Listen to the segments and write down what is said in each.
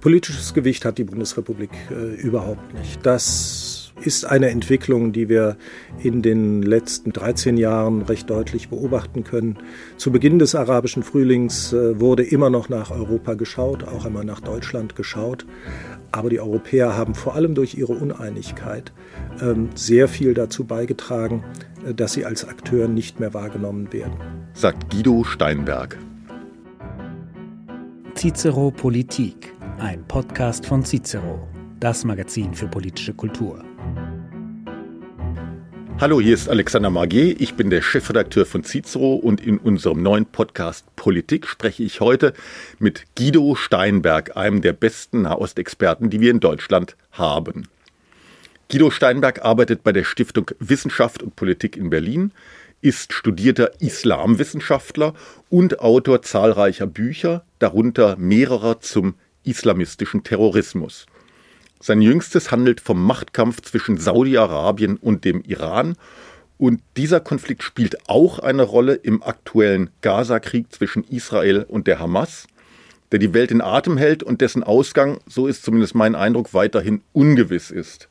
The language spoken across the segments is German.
Politisches Gewicht hat die Bundesrepublik äh, überhaupt nicht. Das ist eine Entwicklung, die wir in den letzten 13 Jahren recht deutlich beobachten können. Zu Beginn des arabischen Frühlings äh, wurde immer noch nach Europa geschaut, auch einmal nach Deutschland geschaut. Aber die Europäer haben vor allem durch ihre Uneinigkeit ähm, sehr viel dazu beigetragen, äh, dass sie als Akteur nicht mehr wahrgenommen werden. Sagt Guido Steinberg. Cicero Politik ein Podcast von Cicero, das Magazin für politische Kultur. Hallo, hier ist Alexander Magier, ich bin der Chefredakteur von Cicero und in unserem neuen Podcast Politik spreche ich heute mit Guido Steinberg, einem der besten Nahostexperten, die wir in Deutschland haben. Guido Steinberg arbeitet bei der Stiftung Wissenschaft und Politik in Berlin, ist studierter Islamwissenschaftler und Autor zahlreicher Bücher, darunter mehrerer zum islamistischen Terrorismus. Sein jüngstes handelt vom Machtkampf zwischen Saudi-Arabien und dem Iran. Und dieser Konflikt spielt auch eine Rolle im aktuellen Gaza-Krieg zwischen Israel und der Hamas, der die Welt in Atem hält und dessen Ausgang, so ist zumindest mein Eindruck, weiterhin ungewiss ist.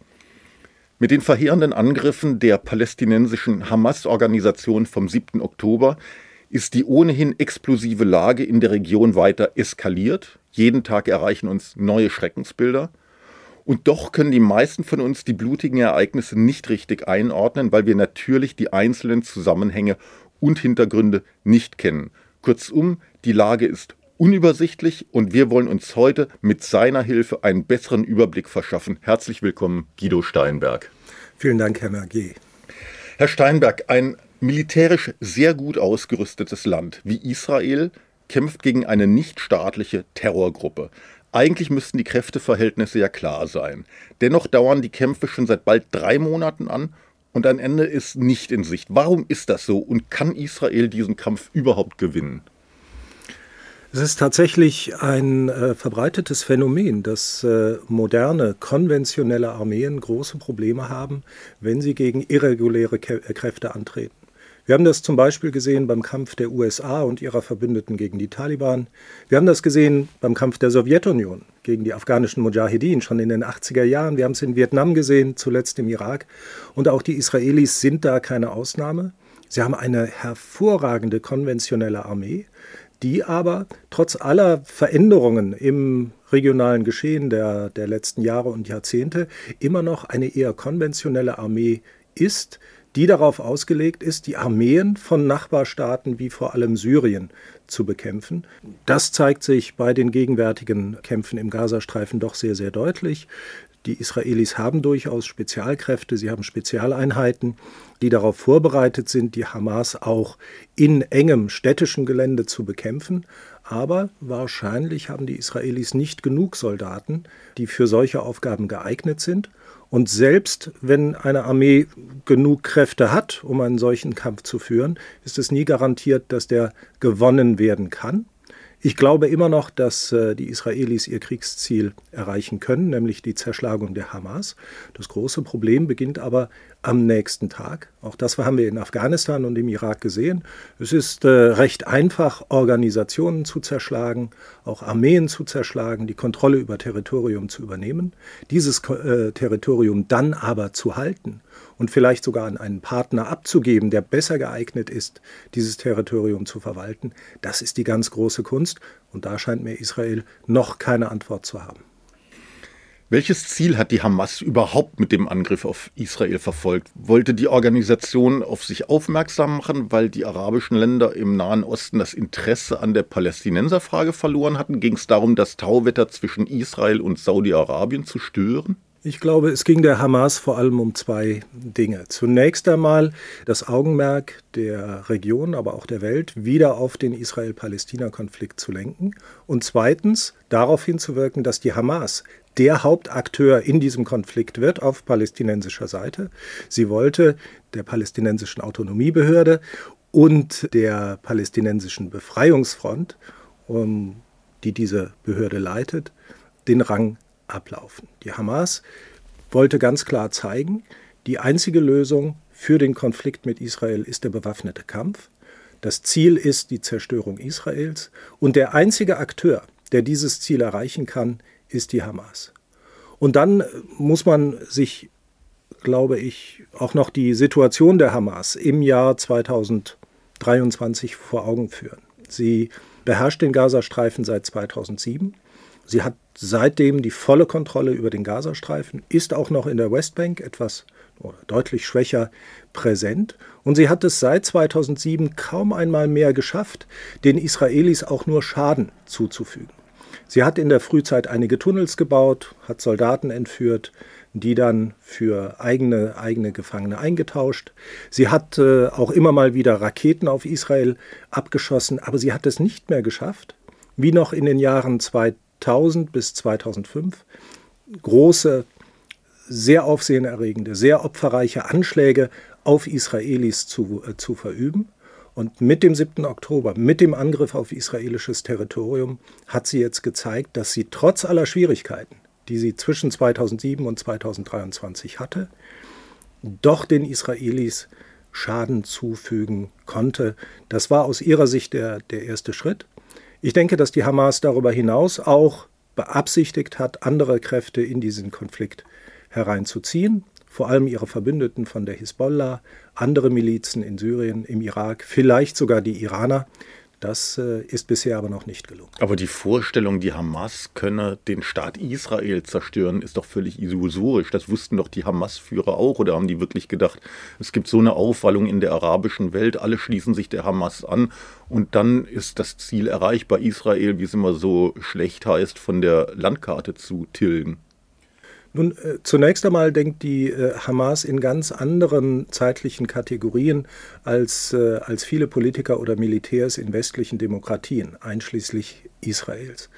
Mit den verheerenden Angriffen der palästinensischen Hamas-Organisation vom 7. Oktober ist die ohnehin explosive Lage in der Region weiter eskaliert. Jeden Tag erreichen uns neue Schreckensbilder. Und doch können die meisten von uns die blutigen Ereignisse nicht richtig einordnen, weil wir natürlich die einzelnen Zusammenhänge und Hintergründe nicht kennen. Kurzum, die Lage ist unübersichtlich und wir wollen uns heute mit seiner Hilfe einen besseren Überblick verschaffen. Herzlich willkommen, Guido Steinberg. Vielen Dank, Herr Mergier. Herr Steinberg, ein militärisch sehr gut ausgerüstetes Land wie Israel kämpft gegen eine nichtstaatliche Terrorgruppe. Eigentlich müssten die Kräfteverhältnisse ja klar sein. Dennoch dauern die Kämpfe schon seit bald drei Monaten an und ein Ende ist nicht in Sicht. Warum ist das so und kann Israel diesen Kampf überhaupt gewinnen? Es ist tatsächlich ein äh, verbreitetes Phänomen, dass äh, moderne, konventionelle Armeen große Probleme haben, wenn sie gegen irreguläre Kä Kräfte antreten. Wir haben das zum Beispiel gesehen beim Kampf der USA und ihrer Verbündeten gegen die Taliban. Wir haben das gesehen beim Kampf der Sowjetunion gegen die afghanischen Mujahedin schon in den 80er Jahren. Wir haben es in Vietnam gesehen, zuletzt im Irak. Und auch die Israelis sind da keine Ausnahme. Sie haben eine hervorragende konventionelle Armee, die aber trotz aller Veränderungen im regionalen Geschehen der, der letzten Jahre und Jahrzehnte immer noch eine eher konventionelle Armee ist, die darauf ausgelegt ist, die Armeen von Nachbarstaaten wie vor allem Syrien zu bekämpfen. Das zeigt sich bei den gegenwärtigen Kämpfen im Gazastreifen doch sehr, sehr deutlich. Die Israelis haben durchaus Spezialkräfte, sie haben Spezialeinheiten, die darauf vorbereitet sind, die Hamas auch in engem städtischen Gelände zu bekämpfen. Aber wahrscheinlich haben die Israelis nicht genug Soldaten, die für solche Aufgaben geeignet sind. Und selbst wenn eine Armee genug Kräfte hat, um einen solchen Kampf zu führen, ist es nie garantiert, dass der gewonnen werden kann. Ich glaube immer noch, dass äh, die Israelis ihr Kriegsziel erreichen können, nämlich die Zerschlagung der Hamas. Das große Problem beginnt aber am nächsten Tag. Auch das haben wir in Afghanistan und im Irak gesehen. Es ist äh, recht einfach, Organisationen zu zerschlagen, auch Armeen zu zerschlagen, die Kontrolle über Territorium zu übernehmen, dieses äh, Territorium dann aber zu halten und vielleicht sogar an einen Partner abzugeben, der besser geeignet ist, dieses Territorium zu verwalten. Das ist die ganz große Kunst und da scheint mir Israel noch keine Antwort zu haben. Welches Ziel hat die Hamas überhaupt mit dem Angriff auf Israel verfolgt? Wollte die Organisation auf sich aufmerksam machen, weil die arabischen Länder im Nahen Osten das Interesse an der Palästinenserfrage verloren hatten? Ging es darum, das Tauwetter zwischen Israel und Saudi-Arabien zu stören? Ich glaube, es ging der Hamas vor allem um zwei Dinge. Zunächst einmal das Augenmerk der Region, aber auch der Welt wieder auf den Israel-Palästina-Konflikt zu lenken. Und zweitens darauf hinzuwirken, dass die Hamas der Hauptakteur in diesem Konflikt wird auf palästinensischer Seite. Sie wollte der palästinensischen Autonomiebehörde und der palästinensischen Befreiungsfront, die diese Behörde leitet, den Rang ablaufen. Die Hamas wollte ganz klar zeigen, die einzige Lösung für den Konflikt mit Israel ist der bewaffnete Kampf. Das Ziel ist die Zerstörung Israels und der einzige Akteur, der dieses Ziel erreichen kann, ist die Hamas. Und dann muss man sich, glaube ich, auch noch die Situation der Hamas im Jahr 2023 vor Augen führen. Sie beherrscht den Gazastreifen seit 2007. Sie hat seitdem die volle Kontrolle über den Gazastreifen, ist auch noch in der Westbank etwas oder deutlich schwächer präsent. Und sie hat es seit 2007 kaum einmal mehr geschafft, den Israelis auch nur Schaden zuzufügen. Sie hat in der Frühzeit einige Tunnels gebaut, hat Soldaten entführt, die dann für eigene, eigene Gefangene eingetauscht. Sie hat äh, auch immer mal wieder Raketen auf Israel abgeschossen, aber sie hat es nicht mehr geschafft, wie noch in den Jahren 2000 bis 2005, große, sehr aufsehenerregende, sehr opferreiche Anschläge auf Israelis zu, äh, zu verüben. Und mit dem 7. Oktober, mit dem Angriff auf israelisches Territorium, hat sie jetzt gezeigt, dass sie trotz aller Schwierigkeiten, die sie zwischen 2007 und 2023 hatte, doch den Israelis Schaden zufügen konnte. Das war aus ihrer Sicht der, der erste Schritt. Ich denke, dass die Hamas darüber hinaus auch beabsichtigt hat, andere Kräfte in diesen Konflikt hereinzuziehen vor allem ihre Verbündeten von der Hisbollah, andere Milizen in Syrien, im Irak, vielleicht sogar die Iraner. Das äh, ist bisher aber noch nicht gelungen. Aber die Vorstellung, die Hamas könne den Staat Israel zerstören, ist doch völlig illusorisch. Das wussten doch die Hamas-Führer auch. Oder haben die wirklich gedacht, es gibt so eine Aufwallung in der arabischen Welt, alle schließen sich der Hamas an und dann ist das Ziel erreichbar, Israel, wie es immer so schlecht heißt, von der Landkarte zu tilgen? Nun, äh, zunächst einmal denkt die äh, Hamas in ganz anderen zeitlichen Kategorien als, äh, als viele Politiker oder Militärs in westlichen Demokratien, einschließlich Israels.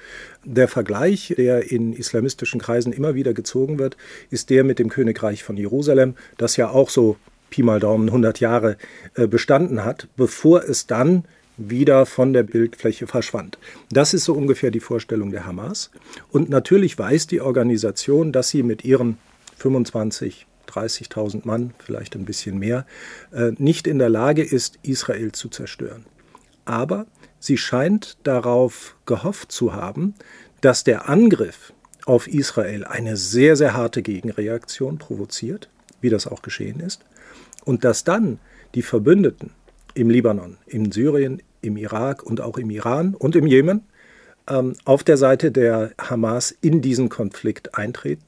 Der Vergleich, der in islamistischen Kreisen immer wieder gezogen wird, ist der mit dem Königreich von Jerusalem, das ja auch so Pi mal Daumen 100 Jahre bestanden hat, bevor es dann wieder von der Bildfläche verschwand. Das ist so ungefähr die Vorstellung der Hamas. Und natürlich weiß die Organisation, dass sie mit ihren 25, 30.000 Mann, vielleicht ein bisschen mehr, äh, nicht in der Lage ist, Israel zu zerstören. Aber sie scheint darauf gehofft zu haben, dass der Angriff auf Israel eine sehr, sehr harte Gegenreaktion provoziert, wie das auch geschehen ist, und dass dann die Verbündeten im Libanon, in Syrien, im Irak und auch im Iran und im Jemen ähm, auf der Seite der Hamas in diesen Konflikt eintreten.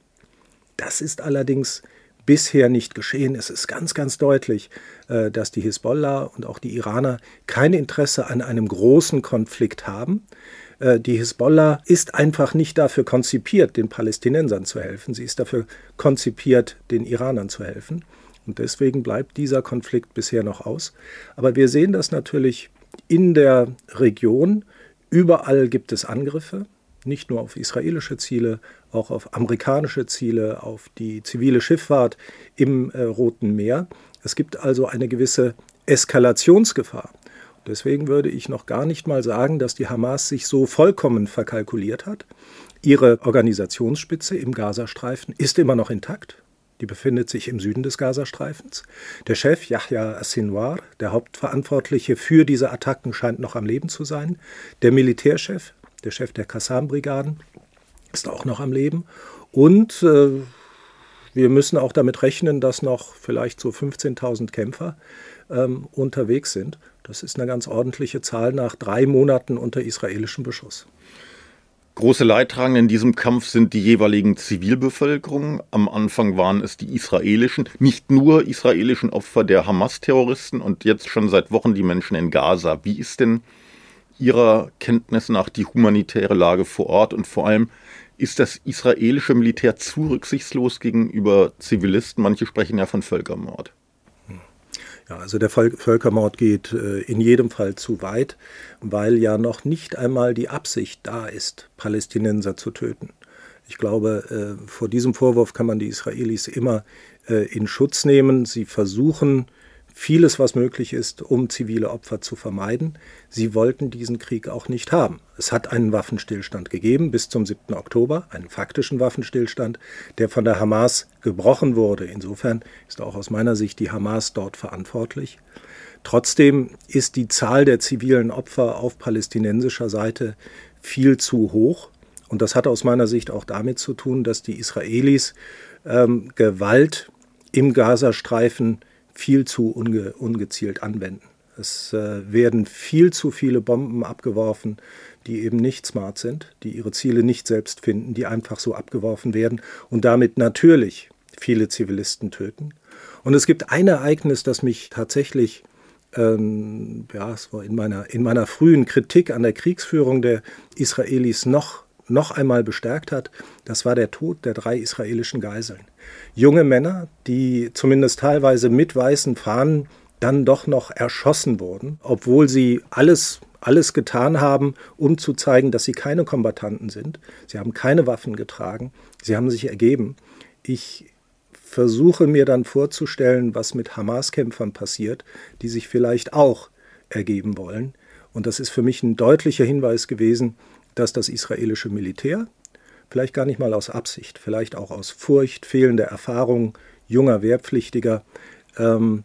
Das ist allerdings bisher nicht geschehen. Es ist ganz, ganz deutlich, äh, dass die Hisbollah und auch die Iraner kein Interesse an einem großen Konflikt haben. Äh, die Hisbollah ist einfach nicht dafür konzipiert, den Palästinensern zu helfen. Sie ist dafür konzipiert, den Iranern zu helfen. Und deswegen bleibt dieser Konflikt bisher noch aus. Aber wir sehen das natürlich in der Region. Überall gibt es Angriffe, nicht nur auf israelische Ziele, auch auf amerikanische Ziele, auf die zivile Schifffahrt im äh, Roten Meer. Es gibt also eine gewisse Eskalationsgefahr. Deswegen würde ich noch gar nicht mal sagen, dass die Hamas sich so vollkommen verkalkuliert hat. Ihre Organisationsspitze im Gazastreifen ist immer noch intakt. Die befindet sich im Süden des Gazastreifens. Der Chef Yahya Sinwar, der Hauptverantwortliche für diese Attacken, scheint noch am Leben zu sein. Der Militärchef, der Chef der Qassam-Brigaden, ist auch noch am Leben. Und äh, wir müssen auch damit rechnen, dass noch vielleicht so 15.000 Kämpfer ähm, unterwegs sind. Das ist eine ganz ordentliche Zahl nach drei Monaten unter israelischem Beschuss. Große Leidtragende in diesem Kampf sind die jeweiligen Zivilbevölkerungen. Am Anfang waren es die israelischen, nicht nur israelischen Opfer der Hamas-Terroristen und jetzt schon seit Wochen die Menschen in Gaza. Wie ist denn Ihrer Kenntnis nach die humanitäre Lage vor Ort und vor allem ist das israelische Militär zu rücksichtslos gegenüber Zivilisten? Manche sprechen ja von Völkermord. Ja, also der Völkermord geht äh, in jedem Fall zu weit, weil ja noch nicht einmal die Absicht da ist, Palästinenser zu töten. Ich glaube, äh, vor diesem Vorwurf kann man die Israelis immer äh, in Schutz nehmen. Sie versuchen vieles, was möglich ist, um zivile Opfer zu vermeiden. Sie wollten diesen Krieg auch nicht haben. Es hat einen Waffenstillstand gegeben bis zum 7. Oktober, einen faktischen Waffenstillstand, der von der Hamas gebrochen wurde. Insofern ist auch aus meiner Sicht die Hamas dort verantwortlich. Trotzdem ist die Zahl der zivilen Opfer auf palästinensischer Seite viel zu hoch. Und das hat aus meiner Sicht auch damit zu tun, dass die Israelis ähm, Gewalt im Gazastreifen viel zu unge ungezielt anwenden. Es äh, werden viel zu viele Bomben abgeworfen, die eben nicht smart sind, die ihre Ziele nicht selbst finden, die einfach so abgeworfen werden und damit natürlich viele Zivilisten töten. Und es gibt ein Ereignis, das mich tatsächlich ähm, ja, es war in meiner, in meiner frühen Kritik an der Kriegsführung der Israelis noch, noch einmal bestärkt hat. Das war der Tod der drei israelischen Geiseln. Junge Männer, die zumindest teilweise mit weißen Fahnen dann doch noch erschossen wurden, obwohl sie alles alles getan haben, um zu zeigen, dass sie keine Kombattanten sind. Sie haben keine Waffen getragen, sie haben sich ergeben. Ich versuche mir dann vorzustellen, was mit Hamas-Kämpfern passiert, die sich vielleicht auch ergeben wollen. Und das ist für mich ein deutlicher Hinweis gewesen, dass das israelische Militär, vielleicht gar nicht mal aus Absicht, vielleicht auch aus Furcht, fehlender Erfahrung, junger Wehrpflichtiger, ähm,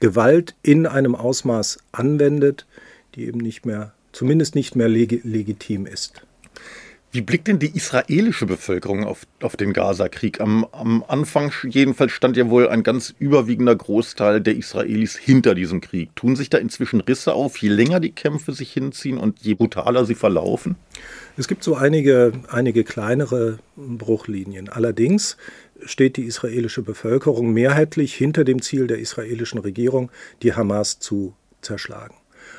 Gewalt in einem Ausmaß anwendet, die eben nicht mehr, zumindest nicht mehr leg legitim ist. Wie blickt denn die israelische Bevölkerung auf, auf den Gaza-Krieg? Am, am Anfang jedenfalls stand ja wohl ein ganz überwiegender Großteil der Israelis hinter diesem Krieg. Tun sich da inzwischen Risse auf, je länger die Kämpfe sich hinziehen und je brutaler sie verlaufen? Es gibt so einige, einige kleinere Bruchlinien. Allerdings steht die israelische Bevölkerung mehrheitlich hinter dem Ziel der israelischen Regierung, die Hamas zu zerschlagen.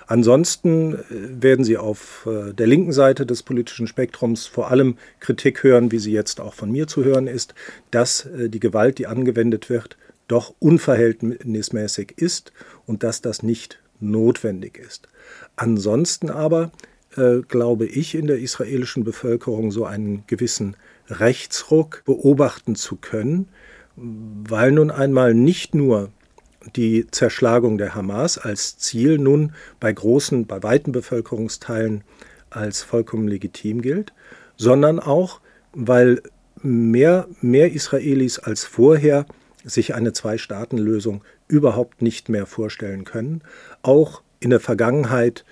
Ansonsten äh, werden Sie auf äh, der linken Seite des politischen Spektrums vor allem Kritik hören, wie sie jetzt auch von mir zu hören ist, dass äh, die Gewalt, die angewendet wird, doch unverhältnismäßig ist und dass das nicht notwendig ist. Ansonsten aber glaube ich in der israelischen Bevölkerung so einen gewissen Rechtsruck beobachten zu können, weil nun einmal nicht nur die Zerschlagung der Hamas als Ziel nun bei großen, bei weiten Bevölkerungsteilen als vollkommen legitim gilt, sondern auch, weil mehr, mehr Israelis als vorher sich eine Zwei-Staaten-Lösung überhaupt nicht mehr vorstellen können. Auch in der Vergangenheit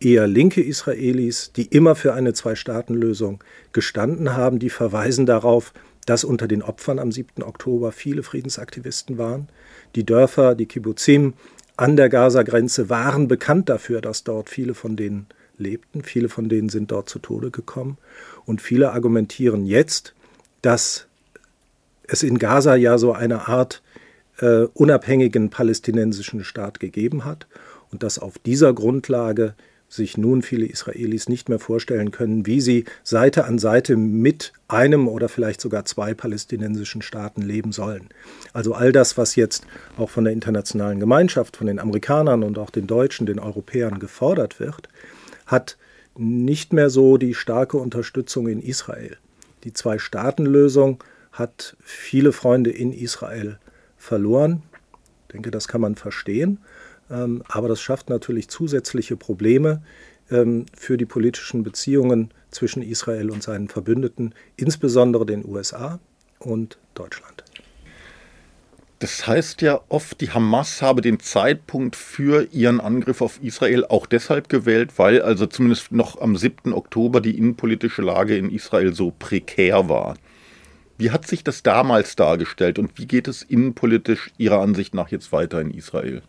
eher linke Israelis, die immer für eine Zwei-Staaten-Lösung gestanden haben, die verweisen darauf, dass unter den Opfern am 7. Oktober viele Friedensaktivisten waren. Die Dörfer, die Kibbutzim an der Gaza-Grenze waren bekannt dafür, dass dort viele von denen lebten. Viele von denen sind dort zu Tode gekommen. Und viele argumentieren jetzt, dass es in Gaza ja so eine Art äh, unabhängigen palästinensischen Staat gegeben hat und dass auf dieser Grundlage sich nun viele Israelis nicht mehr vorstellen können, wie sie Seite an Seite mit einem oder vielleicht sogar zwei palästinensischen Staaten leben sollen. Also all das, was jetzt auch von der internationalen Gemeinschaft, von den Amerikanern und auch den Deutschen, den Europäern gefordert wird, hat nicht mehr so die starke Unterstützung in Israel. Die Zwei-Staaten-Lösung hat viele Freunde in Israel verloren. Ich denke, das kann man verstehen. Ähm, aber das schafft natürlich zusätzliche Probleme ähm, für die politischen Beziehungen zwischen Israel und seinen Verbündeten, insbesondere den USA und Deutschland. Das heißt ja oft, die Hamas habe den Zeitpunkt für ihren Angriff auf Israel auch deshalb gewählt, weil also zumindest noch am 7. Oktober die innenpolitische Lage in Israel so prekär war. Wie hat sich das damals dargestellt und wie geht es innenpolitisch Ihrer Ansicht nach jetzt weiter in Israel?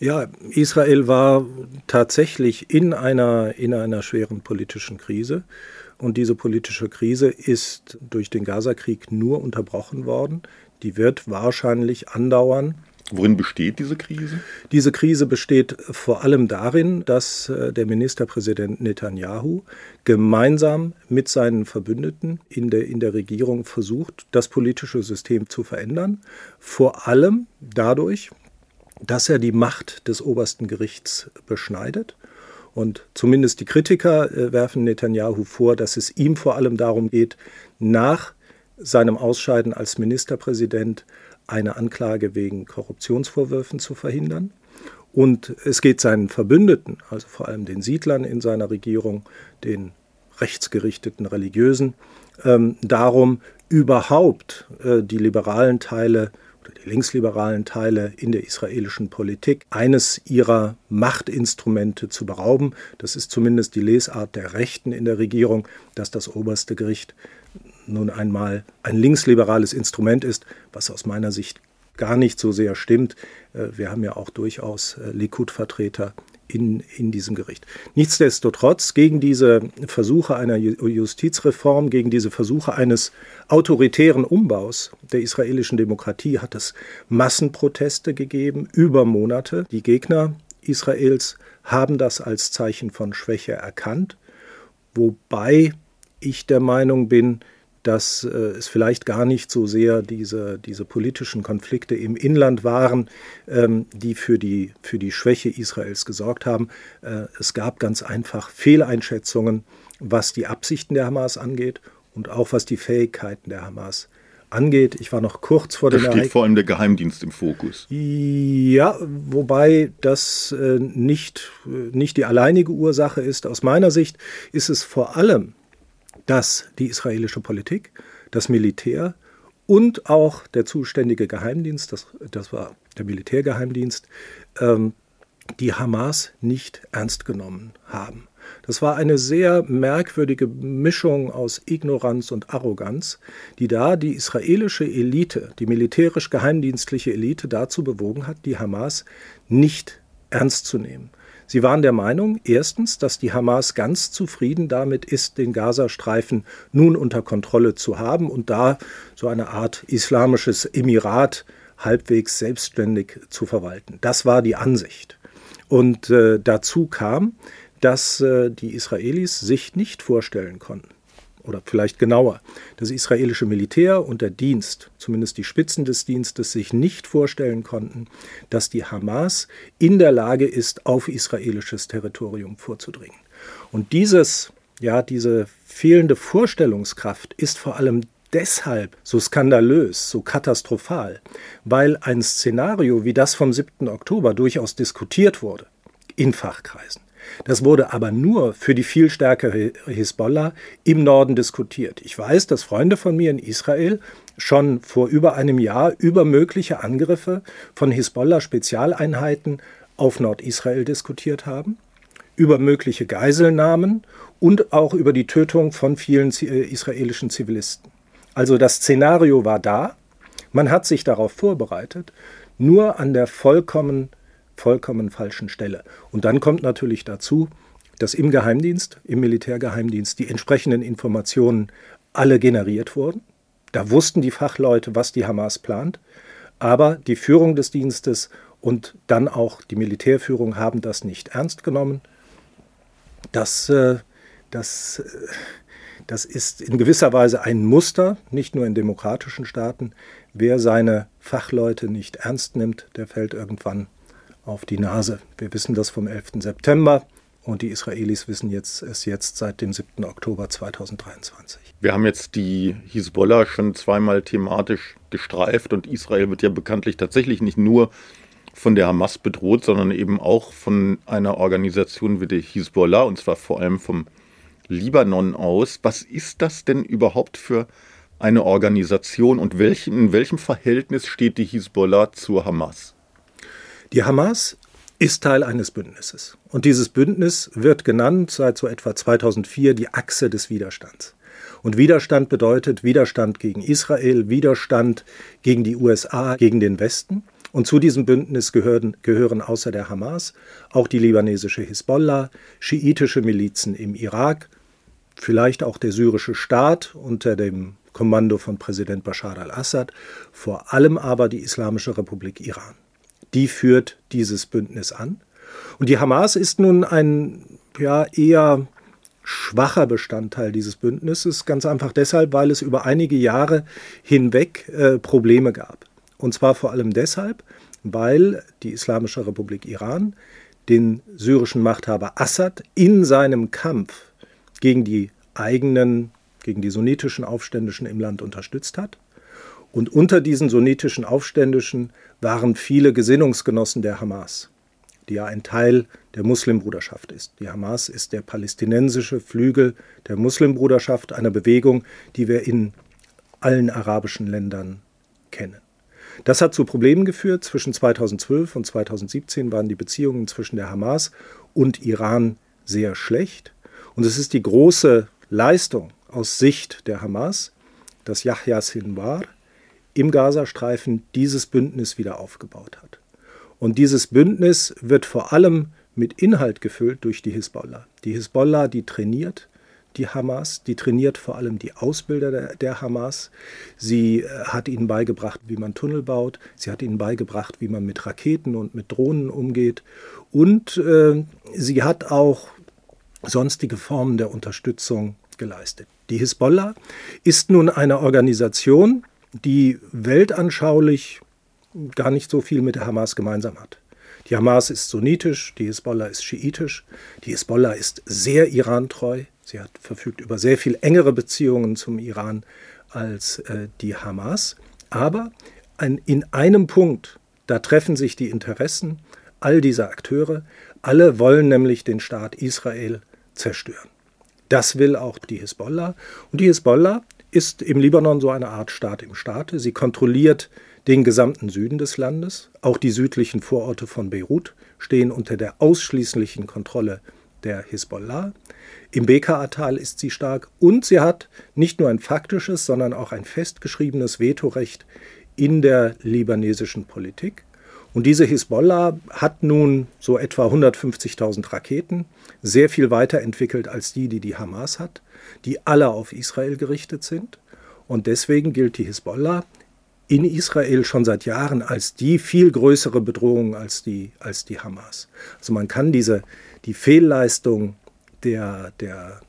Ja, Israel war tatsächlich in einer, in einer schweren politischen Krise. Und diese politische Krise ist durch den Gazakrieg nur unterbrochen worden. Die wird wahrscheinlich andauern. Worin besteht diese Krise? Diese Krise besteht vor allem darin, dass äh, der Ministerpräsident Netanyahu gemeinsam mit seinen Verbündeten in der, in der Regierung versucht, das politische System zu verändern. Vor allem dadurch, dass er die Macht des obersten Gerichts beschneidet. Und zumindest die Kritiker äh, werfen Netanyahu vor, dass es ihm vor allem darum geht, nach seinem Ausscheiden als Ministerpräsident eine Anklage wegen Korruptionsvorwürfen zu verhindern. Und es geht seinen Verbündeten, also vor allem den Siedlern in seiner Regierung, den rechtsgerichteten Religiösen, ähm, darum, überhaupt äh, die liberalen Teile die linksliberalen Teile in der israelischen Politik eines ihrer Machtinstrumente zu berauben. Das ist zumindest die Lesart der Rechten in der Regierung, dass das oberste Gericht nun einmal ein linksliberales Instrument ist, was aus meiner Sicht gar nicht so sehr stimmt. Äh, wir haben ja auch durchaus äh, Likud-Vertreter in, in diesem Gericht. Nichtsdestotrotz, gegen diese Versuche einer Justizreform, gegen diese Versuche eines autoritären Umbaus der israelischen Demokratie hat es Massenproteste gegeben über Monate. Die Gegner Israels haben das als Zeichen von Schwäche erkannt, wobei ich der Meinung bin, dass äh, es vielleicht gar nicht so sehr diese, diese politischen Konflikte im Inland waren, ähm, die für die, für die Schwäche Israels gesorgt haben. Äh, es gab ganz einfach Fehleinschätzungen, was die Absichten der Hamas angeht und auch was die Fähigkeiten der Hamas angeht. Ich war noch kurz vor da dem steht Ereignis. vor allem der Geheimdienst im Fokus. Ja, wobei das äh, nicht, äh, nicht die alleinige Ursache ist. Aus meiner Sicht ist es vor allem dass die israelische Politik, das Militär und auch der zuständige Geheimdienst, das, das war der Militärgeheimdienst, ähm, die Hamas nicht ernst genommen haben. Das war eine sehr merkwürdige Mischung aus Ignoranz und Arroganz, die da die israelische Elite, die militärisch-geheimdienstliche Elite dazu bewogen hat, die Hamas nicht ernst zu nehmen. Sie waren der Meinung, erstens, dass die Hamas ganz zufrieden damit ist, den Gazastreifen nun unter Kontrolle zu haben und da so eine Art islamisches Emirat halbwegs selbstständig zu verwalten. Das war die Ansicht. Und äh, dazu kam, dass äh, die Israelis sich nicht vorstellen konnten, oder vielleicht genauer, das israelische Militär und der Dienst, zumindest die Spitzen des Dienstes, sich nicht vorstellen konnten, dass die Hamas in der Lage ist, auf israelisches Territorium vorzudringen. Und dieses, ja, diese fehlende Vorstellungskraft ist vor allem deshalb so skandalös, so katastrophal, weil ein Szenario wie das vom 7. Oktober durchaus diskutiert wurde in Fachkreisen. Das wurde aber nur für die viel stärkere Hisbollah im Norden diskutiert. Ich weiß, dass Freunde von mir in Israel schon vor über einem Jahr über mögliche Angriffe von Hisbollah-Spezialeinheiten auf Nordisrael diskutiert haben, über mögliche Geiselnahmen und auch über die Tötung von vielen äh, israelischen Zivilisten. Also das Szenario war da, man hat sich darauf vorbereitet, nur an der vollkommen vollkommen falschen Stelle. Und dann kommt natürlich dazu, dass im Geheimdienst, im Militärgeheimdienst, die entsprechenden Informationen alle generiert wurden. Da wussten die Fachleute, was die Hamas plant. Aber die Führung des Dienstes und dann auch die Militärführung haben das nicht ernst genommen. Das, äh, das, äh, das ist in gewisser Weise ein Muster, nicht nur in demokratischen Staaten. Wer seine Fachleute nicht ernst nimmt, der fällt irgendwann auf die Nase. Wir wissen das vom 11. September und die Israelis wissen jetzt, es jetzt seit dem 7. Oktober 2023. Wir haben jetzt die Hisbollah schon zweimal thematisch gestreift und Israel wird ja bekanntlich tatsächlich nicht nur von der Hamas bedroht, sondern eben auch von einer Organisation wie der Hisbollah und zwar vor allem vom Libanon aus. Was ist das denn überhaupt für eine Organisation und welchen, in welchem Verhältnis steht die Hisbollah zur Hamas? Die Hamas ist Teil eines Bündnisses. Und dieses Bündnis wird genannt seit so etwa 2004 die Achse des Widerstands. Und Widerstand bedeutet Widerstand gegen Israel, Widerstand gegen die USA, gegen den Westen. Und zu diesem Bündnis gehören, gehören außer der Hamas auch die libanesische Hisbollah, schiitische Milizen im Irak, vielleicht auch der syrische Staat unter dem Kommando von Präsident Bashar al-Assad, vor allem aber die Islamische Republik Iran die führt dieses Bündnis an. Und die Hamas ist nun ein ja, eher schwacher Bestandteil dieses Bündnisses, ganz einfach deshalb, weil es über einige Jahre hinweg äh, Probleme gab. Und zwar vor allem deshalb, weil die Islamische Republik Iran den syrischen Machthaber Assad in seinem Kampf gegen die eigenen, gegen die sunnitischen Aufständischen im Land unterstützt hat. Und unter diesen sunnitischen Aufständischen waren viele Gesinnungsgenossen der Hamas, die ja ein Teil der Muslimbruderschaft ist. Die Hamas ist der palästinensische Flügel der Muslimbruderschaft, einer Bewegung, die wir in allen arabischen Ländern kennen. Das hat zu Problemen geführt. Zwischen 2012 und 2017 waren die Beziehungen zwischen der Hamas und Iran sehr schlecht. Und es ist die große Leistung aus Sicht der Hamas, dass Yahya Sinwar im Gazastreifen dieses Bündnis wieder aufgebaut hat. Und dieses Bündnis wird vor allem mit Inhalt gefüllt durch die Hisbollah. Die Hisbollah, die trainiert die Hamas, die trainiert vor allem die Ausbilder der, der, Hamas. Sie äh, hat ihnen beigebracht, wie man Tunnel baut. Sie hat ihnen beigebracht, wie man mit Raketen und mit Drohnen umgeht. Und äh, sie hat auch sonstige Formen der Unterstützung geleistet. Die Hisbollah ist nun eine Organisation, die weltanschaulich gar nicht so viel mit der Hamas gemeinsam hat. Die Hamas ist sunnitisch, die Hisbollah ist schiitisch, die Hisbollah ist sehr irantreu, sie hat verfügt über sehr viel engere Beziehungen zum Iran als äh, die Hamas. Aber ein, in einem Punkt, da treffen sich die Interessen all dieser Akteure. Alle wollen nämlich den Staat Israel zerstören. Das will auch die Hisbollah. Und die Hisbollah ist im Libanon so eine Art Staat im Staate. Sie kontrolliert den gesamten Süden des Landes. Auch die südlichen Vororte von Beirut stehen unter der ausschließlichen Kontrolle der Hisbollah. Im Bekaa-Tal ist sie stark und sie hat nicht nur ein faktisches, sondern auch ein festgeschriebenes Vetorecht in der libanesischen Politik. Und diese Hisbollah hat nun so etwa 150.000 Raketen, sehr viel weiterentwickelt als die, die die Hamas hat, die alle auf Israel gerichtet sind. Und deswegen gilt die Hisbollah in Israel schon seit Jahren als die viel größere Bedrohung als die, als die Hamas. Also man kann diese, die Fehlleistung der, der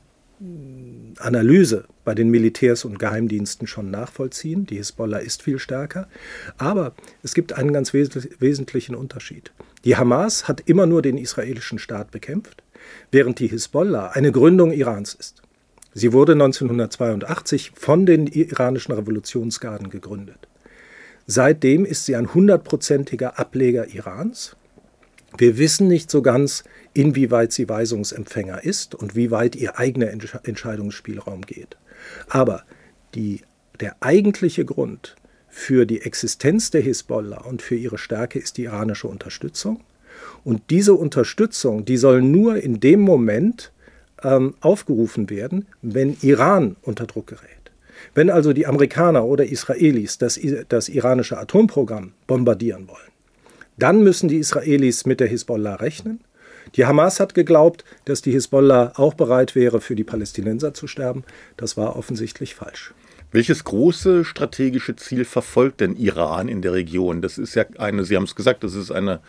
Analyse bei den Militärs und Geheimdiensten schon nachvollziehen. Die Hisbollah ist viel stärker. Aber es gibt einen ganz wes wesentlichen Unterschied. Die Hamas hat immer nur den israelischen Staat bekämpft, während die Hisbollah eine Gründung Irans ist. Sie wurde 1982 von den iranischen Revolutionsgarden gegründet. Seitdem ist sie ein hundertprozentiger Ableger Irans. Wir wissen nicht so ganz, inwieweit sie Weisungsempfänger ist und wie weit ihr eigener Entscheidungsspielraum geht. Aber die, der eigentliche Grund für die Existenz der Hisbollah und für ihre Stärke ist die iranische Unterstützung. Und diese Unterstützung, die soll nur in dem Moment ähm, aufgerufen werden, wenn Iran unter Druck gerät. Wenn also die Amerikaner oder Israelis das, das iranische Atomprogramm bombardieren wollen, dann müssen die Israelis mit der Hisbollah rechnen die Hamas hat geglaubt, dass die Hisbollah auch bereit wäre, für die Palästinenser zu sterben. Das war offensichtlich falsch. Welches große strategische Ziel verfolgt denn Iran in der Region? Das ist ja eine, Sie haben es gesagt, das ist eine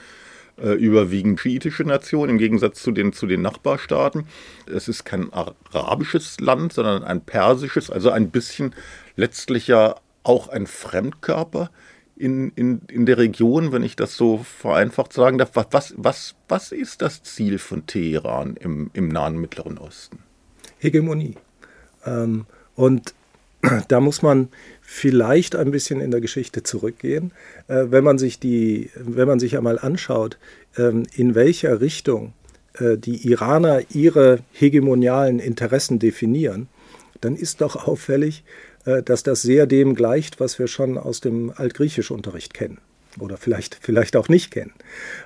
äh, überwiegend schiitische Nation im Gegensatz zu den, zu den Nachbarstaaten. Es ist kein arabisches Land, sondern ein persisches, also ein bisschen letztlich ja auch ein Fremdkörper in, in, in der Region, wenn ich das so vereinfacht sagen darf, was, was, was ist das Ziel von Teheran im, im nahen Mittleren Osten? Hegemonie. Ähm, und da muss man vielleicht ein bisschen in der Geschichte zurückgehen, äh, wenn man sich die, wenn man sich einmal anschaut, ähm, in welcher Richtung äh, die Iraner ihre hegemonialen Interessen definieren, dann ist doch auffällig, äh, dass das sehr dem gleicht, was wir schon aus dem Altgriechischunterricht kennen oder vielleicht, vielleicht auch nicht kennen.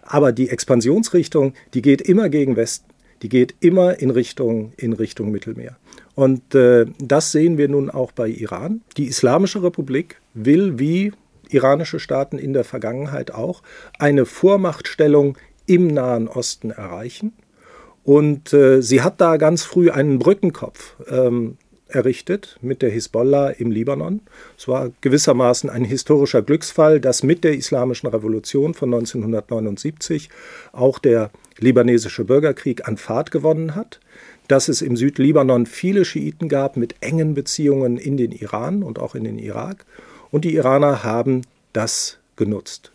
Aber die Expansionsrichtung, die geht immer gegen Westen, die geht immer in Richtung, in Richtung Mittelmeer. Und äh, das sehen wir nun auch bei Iran. Die Islamische Republik will, wie iranische Staaten in der Vergangenheit auch, eine Vormachtstellung im Nahen Osten erreichen. Und äh, sie hat da ganz früh einen Brückenkopf ähm, errichtet mit der Hisbollah im Libanon. Es war gewissermaßen ein historischer Glücksfall, dass mit der Islamischen Revolution von 1979 auch der libanesische Bürgerkrieg an Fahrt gewonnen hat, dass es im Südlibanon viele Schiiten gab mit engen Beziehungen in den Iran und auch in den Irak. Und die Iraner haben das genutzt.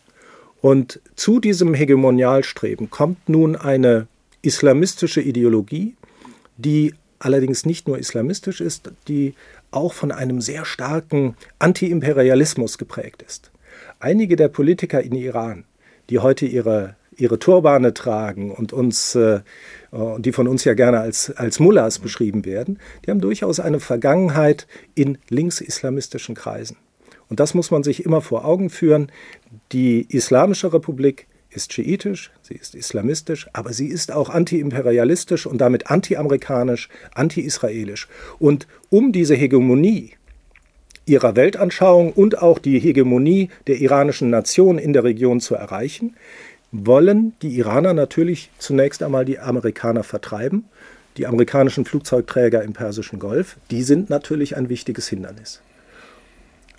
Und zu diesem Hegemonialstreben kommt nun eine islamistische Ideologie, die allerdings nicht nur islamistisch ist, die auch von einem sehr starken Antiimperialismus geprägt ist. Einige der Politiker in Iran, die heute ihre, ihre Turbane tragen und uns, äh, die von uns ja gerne als, als Mullahs beschrieben werden, die haben durchaus eine Vergangenheit in linksislamistischen Kreisen. Und das muss man sich immer vor Augen führen. Die Islamische Republik ist schiitisch, sie ist islamistisch, aber sie ist auch antiimperialistisch und damit antiamerikanisch, anti-israelisch. Und um diese Hegemonie ihrer Weltanschauung und auch die Hegemonie der iranischen Nation in der Region zu erreichen, wollen die Iraner natürlich zunächst einmal die Amerikaner vertreiben. Die amerikanischen Flugzeugträger im Persischen Golf, die sind natürlich ein wichtiges Hindernis.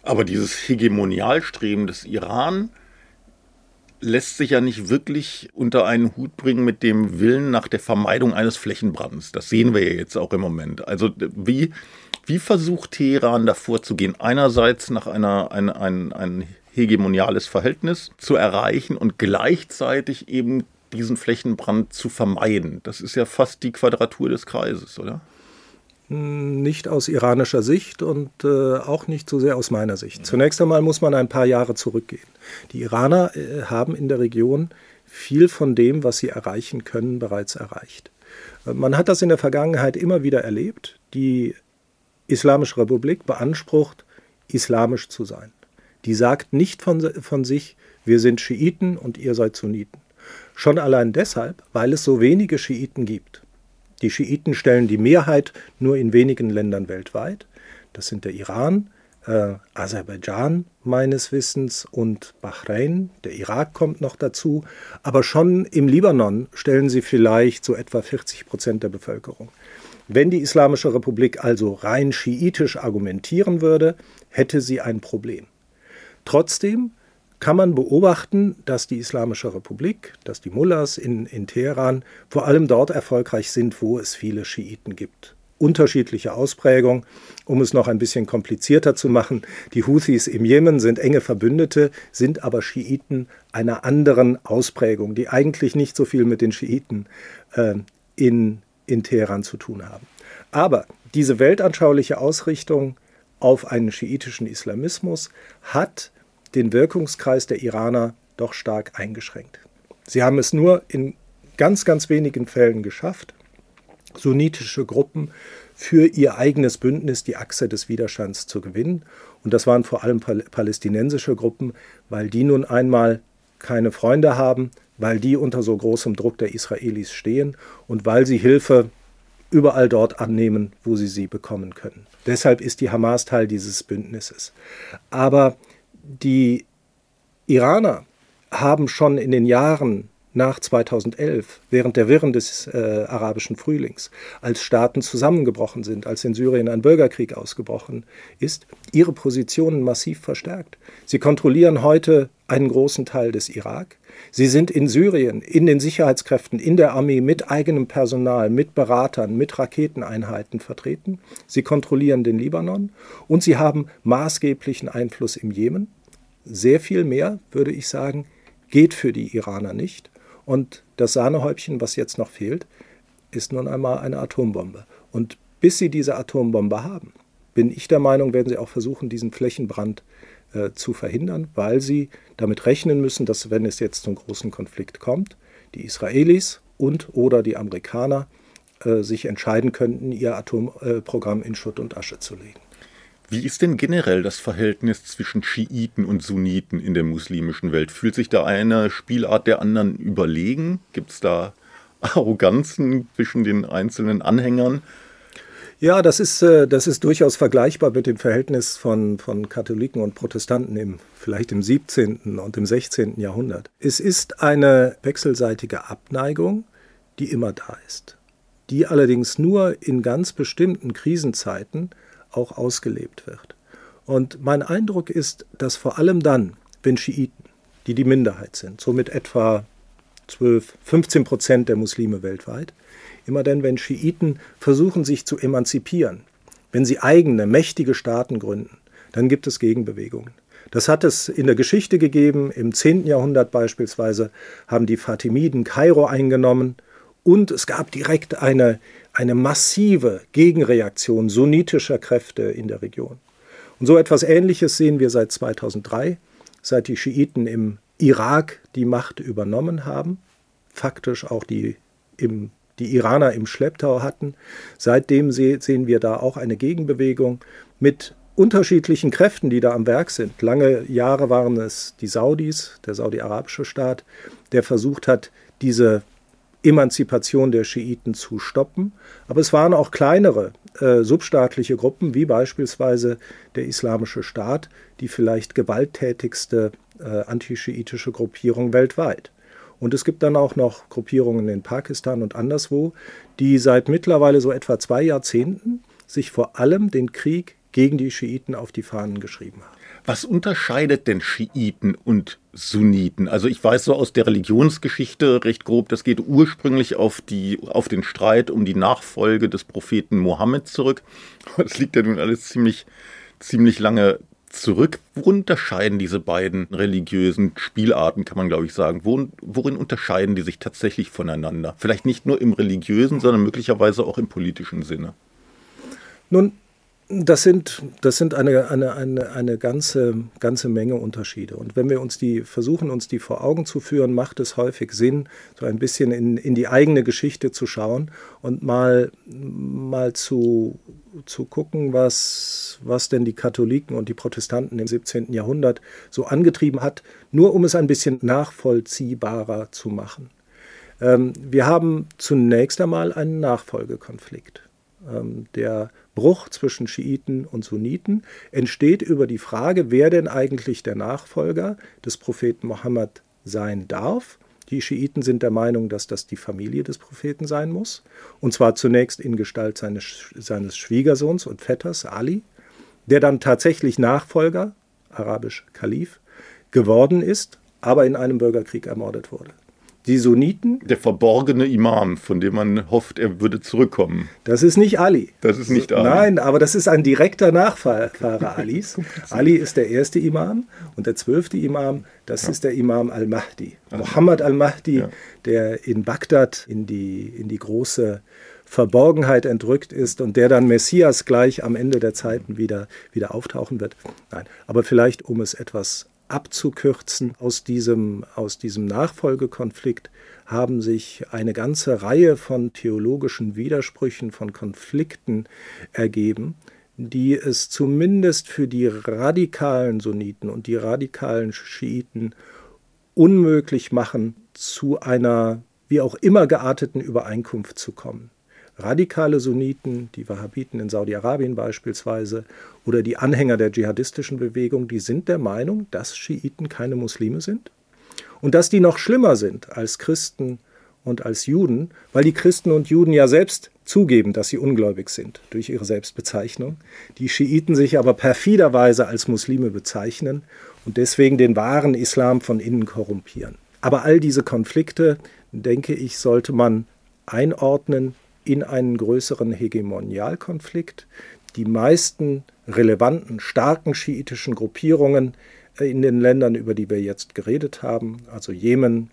Aber dieses Hegemonialstreben des Iran lässt sich ja nicht wirklich unter einen Hut bringen mit dem Willen nach der Vermeidung eines Flächenbrands. Das sehen wir ja jetzt auch im Moment. Also wie, wie versucht Teheran davor zu gehen? Einerseits nach einer, ein, ein, ein hegemoniales Verhältnis zu erreichen und gleichzeitig eben diesen Flächenbrand zu vermeiden. Das ist ja fast die Quadratur des Kreises, oder? Nicht aus iranischer Sicht und äh, auch nicht so sehr aus meiner Sicht. Zunächst einmal muss man ein paar Jahre zurückgehen. Die Iraner äh, haben in der Region viel von dem, was sie erreichen können, bereits erreicht. Äh, man hat das in der Vergangenheit immer wieder erlebt. Die Islamische Republik beansprucht, islamisch zu sein. Die sagt nicht von, von sich, wir sind Schiiten und ihr seid Sunniten. Schon allein deshalb, weil es so wenige Schiiten gibt. Die Schiiten stellen die Mehrheit nur in wenigen Ländern weltweit. Das sind der Iran, äh, Aserbaidschan meines Wissens und Bahrain. Der Irak kommt noch dazu. Aber schon im Libanon stellen sie vielleicht so etwa 40 Prozent der Bevölkerung. Wenn die Islamische Republik also rein schiitisch argumentieren würde, hätte sie ein Problem. Trotzdem kann man beobachten, dass die Islamische Republik, dass die Mullahs in, in Teheran vor allem dort erfolgreich sind, wo es viele Schiiten gibt. Unterschiedliche Ausprägungen. Um es noch ein bisschen komplizierter zu machen, die Houthis im Jemen sind enge Verbündete, sind aber Schiiten einer anderen Ausprägung, die eigentlich nicht so viel mit den Schiiten äh, in in Teheran zu tun haben. Aber diese weltanschauliche Ausrichtung auf einen schiitischen Islamismus hat den Wirkungskreis der Iraner doch stark eingeschränkt. Sie haben es nur in ganz, ganz wenigen Fällen geschafft, sunnitische Gruppen für ihr eigenes Bündnis die Achse des Widerstands zu gewinnen. Und das waren vor allem palästinensische Gruppen, weil die nun einmal keine Freunde haben, weil die unter so großem Druck der Israelis stehen und weil sie Hilfe überall dort annehmen, wo sie sie bekommen können. Deshalb ist die Hamas Teil dieses Bündnisses. Aber die Iraner haben schon in den Jahren nach 2011, während der Wirren des äh, arabischen Frühlings, als Staaten zusammengebrochen sind, als in Syrien ein Bürgerkrieg ausgebrochen ist, ihre Positionen massiv verstärkt. Sie kontrollieren heute einen großen Teil des Irak. Sie sind in Syrien, in den Sicherheitskräften, in der Armee mit eigenem Personal, mit Beratern, mit Raketeneinheiten vertreten. Sie kontrollieren den Libanon und sie haben maßgeblichen Einfluss im Jemen. Sehr viel mehr, würde ich sagen, geht für die Iraner nicht. Und das Sahnehäubchen, was jetzt noch fehlt, ist nun einmal eine Atombombe. Und bis sie diese Atombombe haben, bin ich der Meinung, werden sie auch versuchen, diesen Flächenbrand äh, zu verhindern, weil sie damit rechnen müssen, dass wenn es jetzt zum großen Konflikt kommt, die Israelis und oder die Amerikaner äh, sich entscheiden könnten, ihr Atomprogramm in Schutt und Asche zu legen. Wie ist denn generell das Verhältnis zwischen Schiiten und Sunniten in der muslimischen Welt? Fühlt sich da eine Spielart der anderen überlegen? Gibt es da Arroganzen zwischen den einzelnen Anhängern? Ja, das ist, äh, das ist durchaus vergleichbar mit dem Verhältnis von, von Katholiken und Protestanten im, vielleicht im 17. und im 16. Jahrhundert. Es ist eine wechselseitige Abneigung, die immer da ist, die allerdings nur in ganz bestimmten Krisenzeiten auch ausgelebt wird. Und mein Eindruck ist, dass vor allem dann, wenn Schiiten, die die Minderheit sind, somit etwa 12, 15 Prozent der Muslime weltweit, immer dann, wenn Schiiten versuchen, sich zu emanzipieren, wenn sie eigene, mächtige Staaten gründen, dann gibt es Gegenbewegungen. Das hat es in der Geschichte gegeben. Im 10. Jahrhundert beispielsweise haben die Fatimiden Kairo eingenommen und es gab direkt eine eine massive Gegenreaktion sunnitischer Kräfte in der Region. Und so etwas Ähnliches sehen wir seit 2003, seit die Schiiten im Irak die Macht übernommen haben, faktisch auch die, im, die Iraner im Schlepptau hatten. Seitdem sehen wir da auch eine Gegenbewegung mit unterschiedlichen Kräften, die da am Werk sind. Lange Jahre waren es die Saudis, der saudi-arabische Staat, der versucht hat, diese Emanzipation der Schiiten zu stoppen. Aber es waren auch kleinere äh, substaatliche Gruppen, wie beispielsweise der Islamische Staat, die vielleicht gewalttätigste äh, antischiitische Gruppierung weltweit. Und es gibt dann auch noch Gruppierungen in Pakistan und anderswo, die seit mittlerweile so etwa zwei Jahrzehnten sich vor allem den Krieg gegen die Schiiten auf die Fahnen geschrieben haben. Was unterscheidet denn Schiiten und Sunniten? Also ich weiß so aus der Religionsgeschichte recht grob, das geht ursprünglich auf, die, auf den Streit um die Nachfolge des Propheten Mohammed zurück. Das liegt ja nun alles ziemlich, ziemlich lange zurück. Wo unterscheiden diese beiden religiösen Spielarten, kann man glaube ich sagen? Worin, worin unterscheiden die sich tatsächlich voneinander? Vielleicht nicht nur im religiösen, sondern möglicherweise auch im politischen Sinne. Nun, das sind, das sind eine, eine, eine, eine ganze, ganze Menge Unterschiede. Und wenn wir uns die versuchen, uns die vor Augen zu führen, macht es häufig Sinn, so ein bisschen in, in die eigene Geschichte zu schauen und mal, mal zu, zu gucken, was, was denn die Katholiken und die Protestanten im 17. Jahrhundert so angetrieben hat, nur um es ein bisschen nachvollziehbarer zu machen. Ähm, wir haben zunächst einmal einen Nachfolgekonflikt. Ähm, der Bruch zwischen Schiiten und Sunniten entsteht über die Frage, wer denn eigentlich der Nachfolger des Propheten Mohammed sein darf. Die Schiiten sind der Meinung, dass das die Familie des Propheten sein muss. Und zwar zunächst in Gestalt seines, seines Schwiegersohns und Vetters Ali, der dann tatsächlich Nachfolger, arabisch Kalif, geworden ist, aber in einem Bürgerkrieg ermordet wurde. Die Sunniten. Der verborgene Imam, von dem man hofft, er würde zurückkommen. Das ist nicht Ali. Das ist nicht Ali. Nein, aber das ist ein direkter Nachfahre Alis. Ali ist der erste Imam und der zwölfte Imam, das ja. ist der Imam al-Mahdi. Also, Muhammad al-Mahdi, ja. der in Bagdad in die, in die große Verborgenheit entrückt ist und der dann Messias gleich am Ende der Zeiten wieder, wieder auftauchen wird. Nein, aber vielleicht, um es etwas abzukürzen. Aus diesem, aus diesem Nachfolgekonflikt haben sich eine ganze Reihe von theologischen Widersprüchen, von Konflikten ergeben, die es zumindest für die radikalen Sunniten und die radikalen Schiiten unmöglich machen, zu einer wie auch immer gearteten Übereinkunft zu kommen radikale Sunniten, die Wahhabiten in Saudi-Arabien beispielsweise, oder die Anhänger der dschihadistischen Bewegung, die sind der Meinung, dass Schiiten keine Muslime sind und dass die noch schlimmer sind als Christen und als Juden, weil die Christen und Juden ja selbst zugeben, dass sie ungläubig sind durch ihre Selbstbezeichnung, die Schiiten sich aber perfiderweise als Muslime bezeichnen und deswegen den wahren Islam von innen korrumpieren. Aber all diese Konflikte, denke ich, sollte man einordnen in einen größeren Hegemonialkonflikt. Die meisten relevanten, starken schiitischen Gruppierungen äh, in den Ländern, über die wir jetzt geredet haben, also Jemen,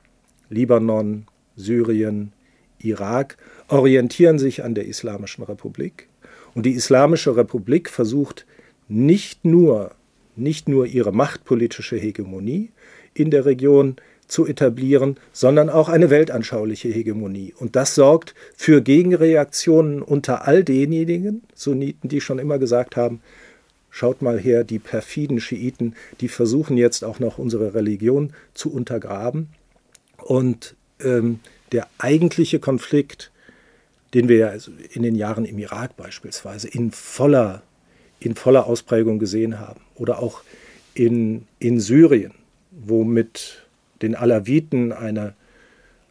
Libanon, Syrien, Irak, orientieren sich an der Islamischen Republik. Und die Islamische Republik versucht nicht nur, nicht nur ihre machtpolitische Hegemonie in der Region zu etablieren, sondern auch eine weltanschauliche Hegemonie. Und das sorgt für Gegenreaktionen unter all denjenigen Sunniten, die schon immer gesagt haben, schaut mal her, die perfiden Schiiten, die versuchen jetzt auch noch unsere Religion zu untergraben. Und ähm, der eigentliche Konflikt, den wir ja in den Jahren im Irak beispielsweise in voller, in voller Ausprägung gesehen haben, oder auch in, in Syrien, wo mit den Alawiten eine,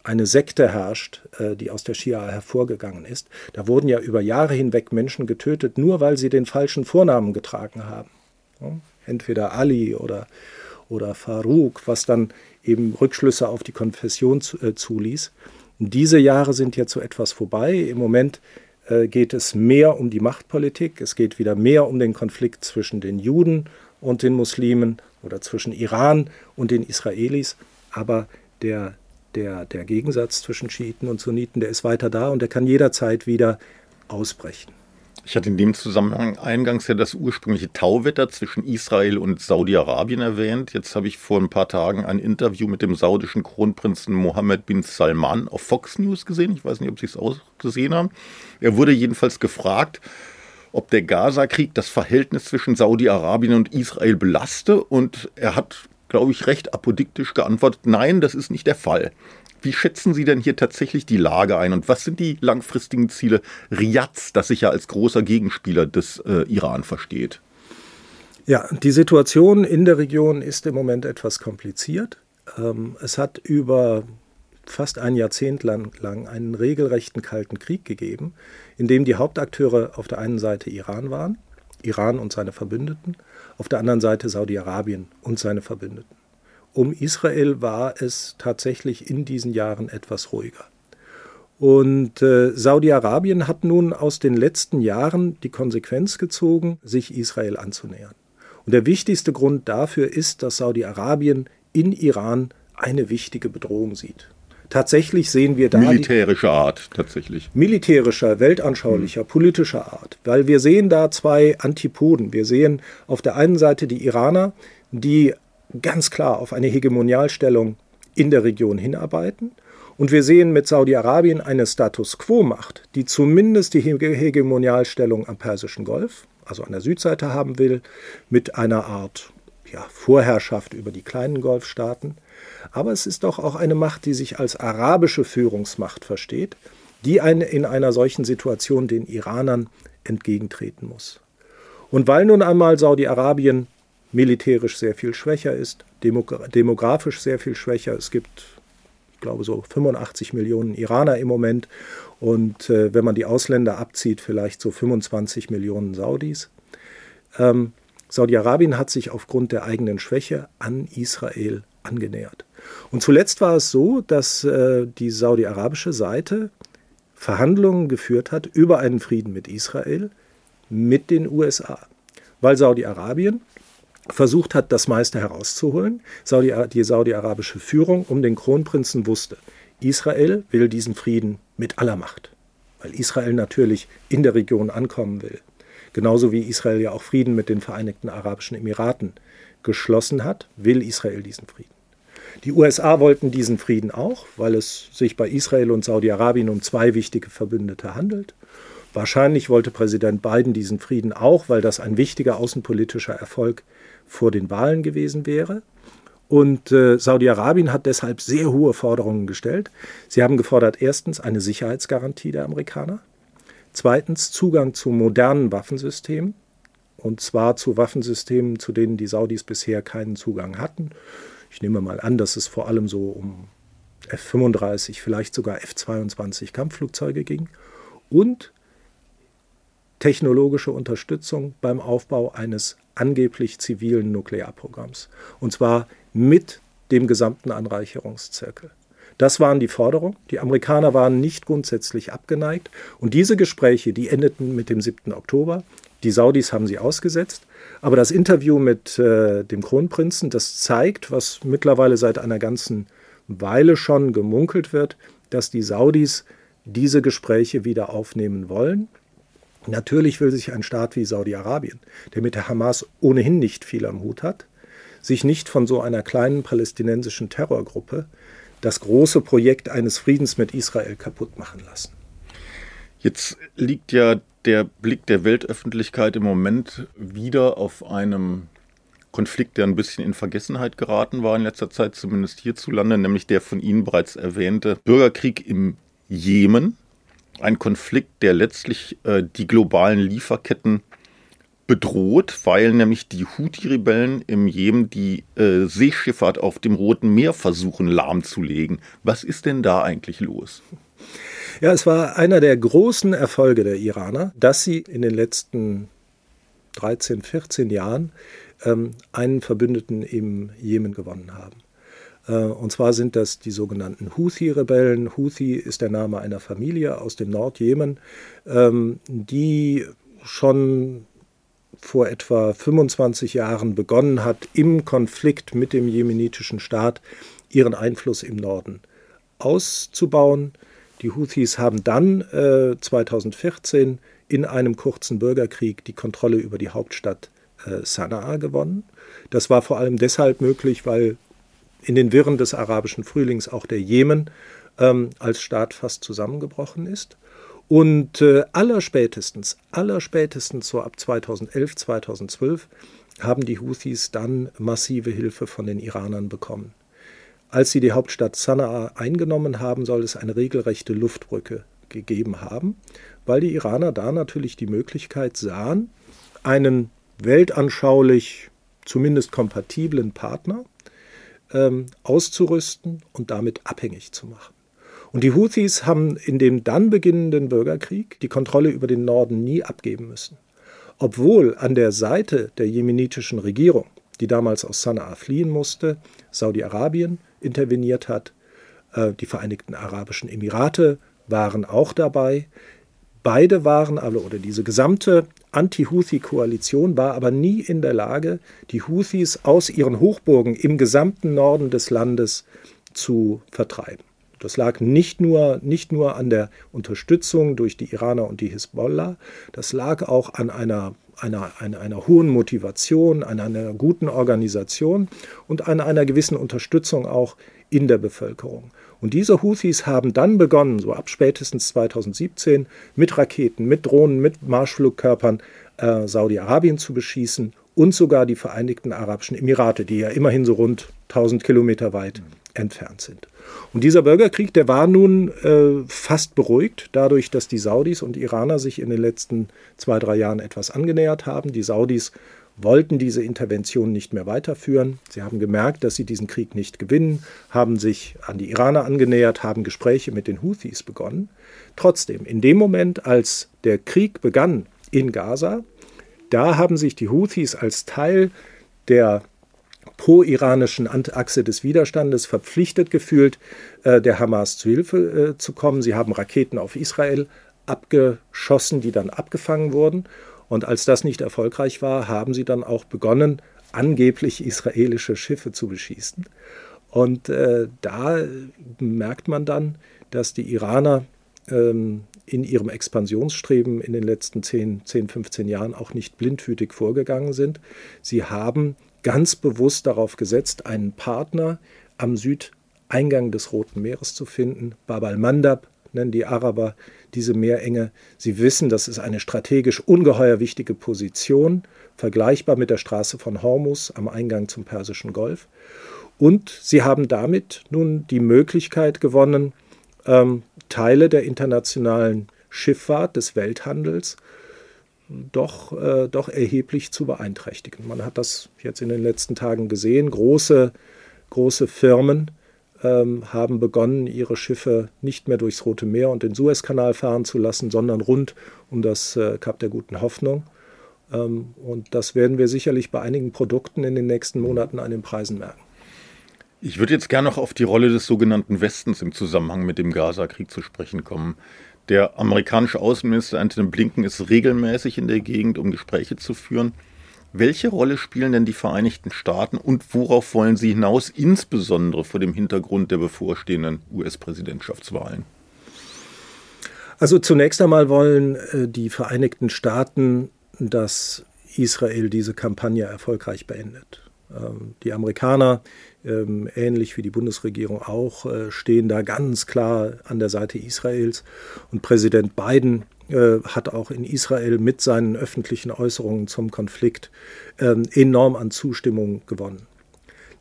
eine Sekte herrscht, äh, die aus der Schia hervorgegangen ist. Da wurden ja über Jahre hinweg Menschen getötet, nur weil sie den falschen Vornamen getragen haben. Entweder Ali oder, oder Farouk, was dann eben Rückschlüsse auf die Konfession äh, zuließ. diese Jahre sind jetzt so etwas vorbei. Im Moment äh, geht es mehr um die Machtpolitik. Es geht wieder mehr um den Konflikt zwischen den Juden und den Muslimen oder zwischen Iran und den Israelis. Aber der, der, der Gegensatz zwischen Schiiten und Sunniten, der ist weiter da und der kann jederzeit wieder ausbrechen. Ich hatte in dem Zusammenhang eingangs ja das ursprüngliche Tauwetter zwischen Israel und Saudi-Arabien erwähnt. Jetzt habe ich vor ein paar Tagen ein Interview mit dem saudischen Kronprinzen Mohammed bin Salman auf Fox News gesehen. Ich weiß nicht, ob Sie es auch gesehen haben. Er wurde jedenfalls gefragt, ob der Gaza-Krieg das Verhältnis zwischen Saudi-Arabien und Israel belaste. Und er hat, glaube ich, recht apodiktisch geantwortet, nein, das ist nicht der Fall. Wie schätzen Sie denn hier tatsächlich die Lage ein und was sind die langfristigen Ziele Riads, das sich ja als großer Gegenspieler des äh, Iran versteht? Ja, die Situation in der Region ist im Moment etwas kompliziert. Ähm, es hat über fast ein Jahrzehnt lang, lang einen regelrechten Kalten Krieg gegeben, in dem die Hauptakteure auf der einen Seite Iran waren, Iran und seine Verbündeten, auf der anderen Seite Saudi-Arabien und seine Verbündeten. Um Israel war es tatsächlich in diesen Jahren etwas ruhiger. Und äh, Saudi-Arabien hat nun aus den letzten Jahren die Konsequenz gezogen, sich Israel anzunähern. Und der wichtigste Grund dafür ist, dass Saudi-Arabien in Iran eine wichtige Bedrohung sieht. Tatsächlich sehen wir da. Militärischer Art, tatsächlich. Militärischer, weltanschaulicher, hm. politischer Art. Weil wir sehen da zwei Antipoden. Wir sehen auf der einen Seite die Iraner, die ganz klar auf eine Hegemonialstellung in der Region hinarbeiten. Und wir sehen mit Saudi-Arabien eine Status quo-Macht, die zumindest die Hegemonialstellung am Persischen Golf, also an der Südseite haben will, mit einer Art ja, Vorherrschaft über die kleinen Golfstaaten. Aber es ist doch auch eine Macht, die sich als arabische Führungsmacht versteht, die eine, in einer solchen Situation den Iranern entgegentreten muss. Und weil nun einmal Saudi-Arabien militärisch sehr viel schwächer ist, demografisch sehr viel schwächer, es gibt, ich glaube, so 85 Millionen Iraner im Moment und äh, wenn man die Ausländer abzieht, vielleicht so 25 Millionen Saudis. Ähm, Saudi-Arabien hat sich aufgrund der eigenen Schwäche an Israel angenähert. Und zuletzt war es so, dass äh, die saudi-arabische Seite Verhandlungen geführt hat über einen Frieden mit Israel mit den USA, weil Saudi-Arabien versucht hat, das meiste herauszuholen. Saudi, die saudi-arabische Führung um den Kronprinzen wusste, Israel will diesen Frieden mit aller Macht, weil Israel natürlich in der Region ankommen will. Genauso wie Israel ja auch Frieden mit den Vereinigten Arabischen Emiraten geschlossen hat, will Israel diesen Frieden. Die USA wollten diesen Frieden auch, weil es sich bei Israel und Saudi-Arabien um zwei wichtige Verbündete handelt. Wahrscheinlich wollte Präsident Biden diesen Frieden auch, weil das ein wichtiger außenpolitischer Erfolg vor den Wahlen gewesen wäre. Und äh, Saudi-Arabien hat deshalb sehr hohe Forderungen gestellt. Sie haben gefordert, erstens eine Sicherheitsgarantie der Amerikaner, zweitens Zugang zu modernen Waffensystemen, und zwar zu Waffensystemen, zu denen die Saudis bisher keinen Zugang hatten. Ich nehme mal an, dass es vor allem so um F-35, vielleicht sogar F-22 Kampfflugzeuge ging. Und technologische Unterstützung beim Aufbau eines angeblich zivilen Nuklearprogramms. Und zwar mit dem gesamten Anreicherungszirkel. Das waren die Forderungen. Die Amerikaner waren nicht grundsätzlich abgeneigt. Und diese Gespräche, die endeten mit dem 7. Oktober. Die Saudis haben sie ausgesetzt. Aber das Interview mit äh, dem Kronprinzen, das zeigt, was mittlerweile seit einer ganzen Weile schon gemunkelt wird, dass die Saudis diese Gespräche wieder aufnehmen wollen. Natürlich will sich ein Staat wie Saudi-Arabien, der mit der Hamas ohnehin nicht viel am Hut hat, sich nicht von so einer kleinen palästinensischen Terrorgruppe das große Projekt eines Friedens mit Israel kaputt machen lassen. Jetzt liegt ja der Blick der Weltöffentlichkeit im Moment wieder auf einem Konflikt, der ein bisschen in Vergessenheit geraten war in letzter Zeit, zumindest hierzulande, nämlich der von Ihnen bereits erwähnte Bürgerkrieg im Jemen. Ein Konflikt, der letztlich äh, die globalen Lieferketten bedroht, weil nämlich die Houthi-Rebellen im Jemen die äh, Seeschifffahrt auf dem Roten Meer versuchen lahmzulegen. Was ist denn da eigentlich los? Ja, es war einer der großen Erfolge der Iraner, dass sie in den letzten 13, 14 Jahren ähm, einen Verbündeten im Jemen gewonnen haben. Äh, und zwar sind das die sogenannten Houthi-Rebellen. Houthi ist der Name einer Familie aus dem Nordjemen, ähm, die schon vor etwa 25 Jahren begonnen hat, im Konflikt mit dem jemenitischen Staat ihren Einfluss im Norden auszubauen. Die Houthis haben dann äh, 2014 in einem kurzen Bürgerkrieg die Kontrolle über die Hauptstadt äh, Sanaa gewonnen. Das war vor allem deshalb möglich, weil in den Wirren des arabischen Frühlings auch der Jemen ähm, als Staat fast zusammengebrochen ist. Und äh, allerspätestens, allerspätestens so ab 2011, 2012 haben die Houthis dann massive Hilfe von den Iranern bekommen. Als sie die Hauptstadt Sanaa eingenommen haben, soll es eine regelrechte Luftbrücke gegeben haben, weil die Iraner da natürlich die Möglichkeit sahen, einen weltanschaulich zumindest kompatiblen Partner ähm, auszurüsten und damit abhängig zu machen. Und die Houthis haben in dem dann beginnenden Bürgerkrieg die Kontrolle über den Norden nie abgeben müssen. Obwohl an der Seite der jemenitischen Regierung, die damals aus Sanaa fliehen musste, Saudi-Arabien interveniert hat, äh, die Vereinigten Arabischen Emirate waren auch dabei. Beide waren alle, oder diese gesamte Anti-Houthi-Koalition war aber nie in der Lage, die Houthis aus ihren Hochburgen im gesamten Norden des Landes zu vertreiben. Das lag nicht nur, nicht nur an der Unterstützung durch die Iraner und die Hisbollah, das lag auch an einer, einer, einer, einer hohen Motivation, an einer guten Organisation und an einer gewissen Unterstützung auch in der Bevölkerung. Und diese Houthis haben dann begonnen, so ab spätestens 2017, mit Raketen, mit Drohnen, mit Marschflugkörpern äh, Saudi-Arabien zu beschießen und sogar die Vereinigten Arabischen Emirate, die ja immerhin so rund 1000 Kilometer weit entfernt sind. Und dieser Bürgerkrieg, der war nun äh, fast beruhigt, dadurch, dass die Saudis und Iraner sich in den letzten zwei, drei Jahren etwas angenähert haben. Die Saudis wollten diese Intervention nicht mehr weiterführen. Sie haben gemerkt, dass sie diesen Krieg nicht gewinnen, haben sich an die Iraner angenähert, haben Gespräche mit den Houthis begonnen. Trotzdem, in dem Moment, als der Krieg begann in Gaza, da haben sich die Houthis als Teil der pro-iranischen Achse des Widerstandes verpflichtet gefühlt, äh, der Hamas zu Hilfe äh, zu kommen. Sie haben Raketen auf Israel abgeschossen, die dann abgefangen wurden. Und als das nicht erfolgreich war, haben sie dann auch begonnen, angeblich israelische Schiffe zu beschießen. Und äh, da merkt man dann, dass die Iraner ähm, in ihrem Expansionsstreben in den letzten 10, 10, 15 Jahren auch nicht blindwütig vorgegangen sind. Sie haben ganz bewusst darauf gesetzt, einen Partner am Südeingang des Roten Meeres zu finden. Bab al-Mandab nennen die Araber diese Meerenge. Sie wissen, das ist eine strategisch ungeheuer wichtige Position, vergleichbar mit der Straße von Hormus am Eingang zum Persischen Golf. Und sie haben damit nun die Möglichkeit gewonnen, ähm, Teile der internationalen Schifffahrt, des Welthandels, doch, äh, doch erheblich zu beeinträchtigen. Man hat das jetzt in den letzten Tagen gesehen. Große, große Firmen ähm, haben begonnen, ihre Schiffe nicht mehr durchs Rote Meer und den Suezkanal fahren zu lassen, sondern rund um das äh, Kap der Guten Hoffnung. Ähm, und das werden wir sicherlich bei einigen Produkten in den nächsten Monaten an den Preisen merken. Ich würde jetzt gerne noch auf die Rolle des sogenannten Westens im Zusammenhang mit dem Gaza-Krieg zu sprechen kommen. Der amerikanische Außenminister Anthony Blinken ist regelmäßig in der Gegend, um Gespräche zu führen. Welche Rolle spielen denn die Vereinigten Staaten und worauf wollen sie hinaus, insbesondere vor dem Hintergrund der bevorstehenden US-Präsidentschaftswahlen? Also zunächst einmal wollen äh, die Vereinigten Staaten, dass Israel diese Kampagne erfolgreich beendet. Ähm, die Amerikaner, ähm, ähnlich wie die Bundesregierung auch, äh, stehen da ganz klar an der Seite Israels. Und Präsident Biden äh, hat auch in Israel mit seinen öffentlichen Äußerungen zum Konflikt ähm, enorm an Zustimmung gewonnen.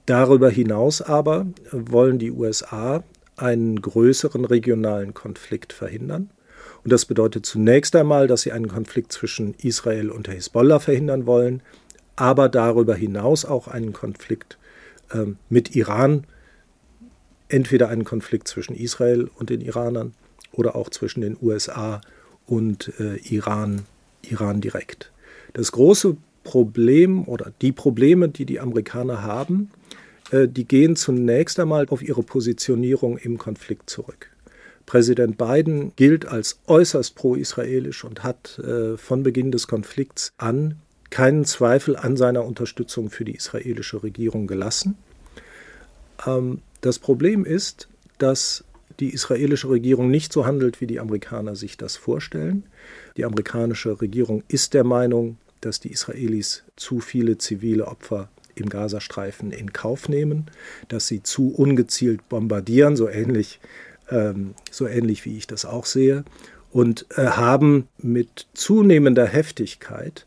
Darüber hinaus aber wollen die USA einen größeren regionalen Konflikt verhindern. Und das bedeutet zunächst einmal, dass sie einen Konflikt zwischen Israel und der Hisbollah verhindern wollen, aber darüber hinaus auch einen Konflikt ähm, mit Iran, entweder einen Konflikt zwischen Israel und den Iranern oder auch zwischen den USA und und äh, Iran, Iran direkt. Das große Problem oder die Probleme, die die Amerikaner haben, äh, die gehen zunächst einmal auf ihre Positionierung im Konflikt zurück. Präsident Biden gilt als äußerst pro-israelisch und hat äh, von Beginn des Konflikts an keinen Zweifel an seiner Unterstützung für die israelische Regierung gelassen. Ähm, das Problem ist, dass die israelische Regierung nicht so handelt, wie die Amerikaner sich das vorstellen. Die amerikanische Regierung ist der Meinung, dass die Israelis zu viele zivile Opfer im Gazastreifen in Kauf nehmen, dass sie zu ungezielt bombardieren, so ähnlich, ähm, so ähnlich wie ich das auch sehe. und äh, haben mit zunehmender Heftigkeit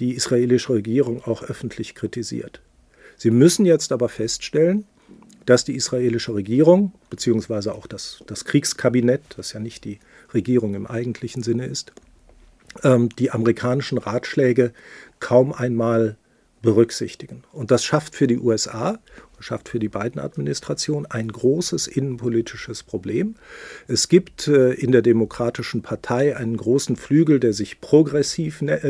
die israelische Regierung auch öffentlich kritisiert. Sie müssen jetzt aber feststellen, dass die israelische Regierung, beziehungsweise auch das, das Kriegskabinett, das ja nicht die Regierung im eigentlichen Sinne ist, ähm, die amerikanischen Ratschläge kaum einmal berücksichtigen. Und das schafft für die USA, schafft für die beiden Administrationen ein großes innenpolitisches Problem. Es gibt äh, in der Demokratischen Partei einen großen Flügel, der sich progressiv ne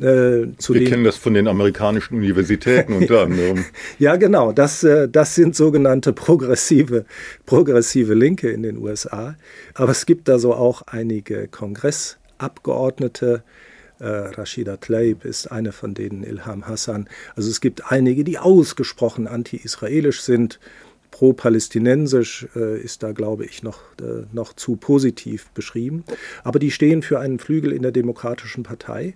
äh. Äh, Wir kennen das von den amerikanischen Universitäten unter anderem. ja, genau. Das, äh, das sind sogenannte progressive, progressive Linke in den USA. Aber es gibt da so auch einige Kongressabgeordnete, äh, Rashida Tlaib ist eine von denen, Ilham Hassan. Also es gibt einige, die ausgesprochen anti-israelisch sind. Pro-palästinensisch ist da, glaube ich, noch, noch zu positiv beschrieben. Aber die stehen für einen Flügel in der Demokratischen Partei.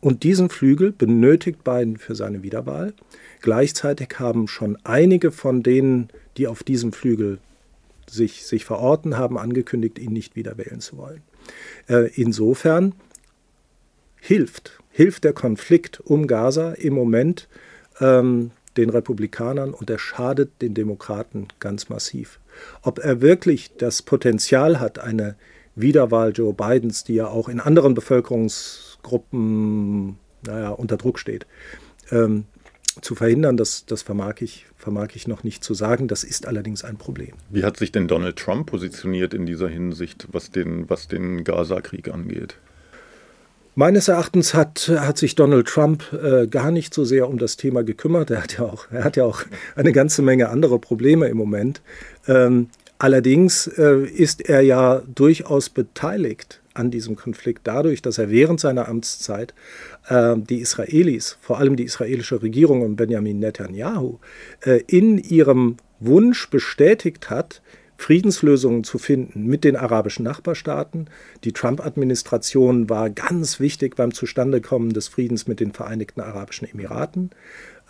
Und diesen Flügel benötigt Biden für seine Wiederwahl. Gleichzeitig haben schon einige von denen, die auf diesem Flügel sich, sich verorten haben, angekündigt, ihn nicht wieder wählen zu wollen. Äh, insofern hilft, hilft der Konflikt um Gaza im Moment ähm, den Republikanern und er schadet den Demokraten ganz massiv. Ob er wirklich das Potenzial hat, eine Wiederwahl Joe Bidens, die ja auch in anderen Bevölkerungsgruppen naja, unter Druck steht, ähm, zu verhindern, das, das vermag, ich, vermag ich noch nicht zu sagen. Das ist allerdings ein Problem. Wie hat sich denn Donald Trump positioniert in dieser Hinsicht, was den, was den Gaza-Krieg angeht? Meines Erachtens hat, hat sich Donald Trump äh, gar nicht so sehr um das Thema gekümmert. Er hat ja auch, er hat ja auch eine ganze Menge andere Probleme im Moment. Ähm, allerdings äh, ist er ja durchaus beteiligt an diesem Konflikt dadurch, dass er während seiner Amtszeit äh, die Israelis, vor allem die israelische Regierung und Benjamin Netanyahu, äh, in ihrem Wunsch bestätigt hat, Friedenslösungen zu finden mit den arabischen Nachbarstaaten. Die Trump-Administration war ganz wichtig beim Zustandekommen des Friedens mit den Vereinigten Arabischen Emiraten,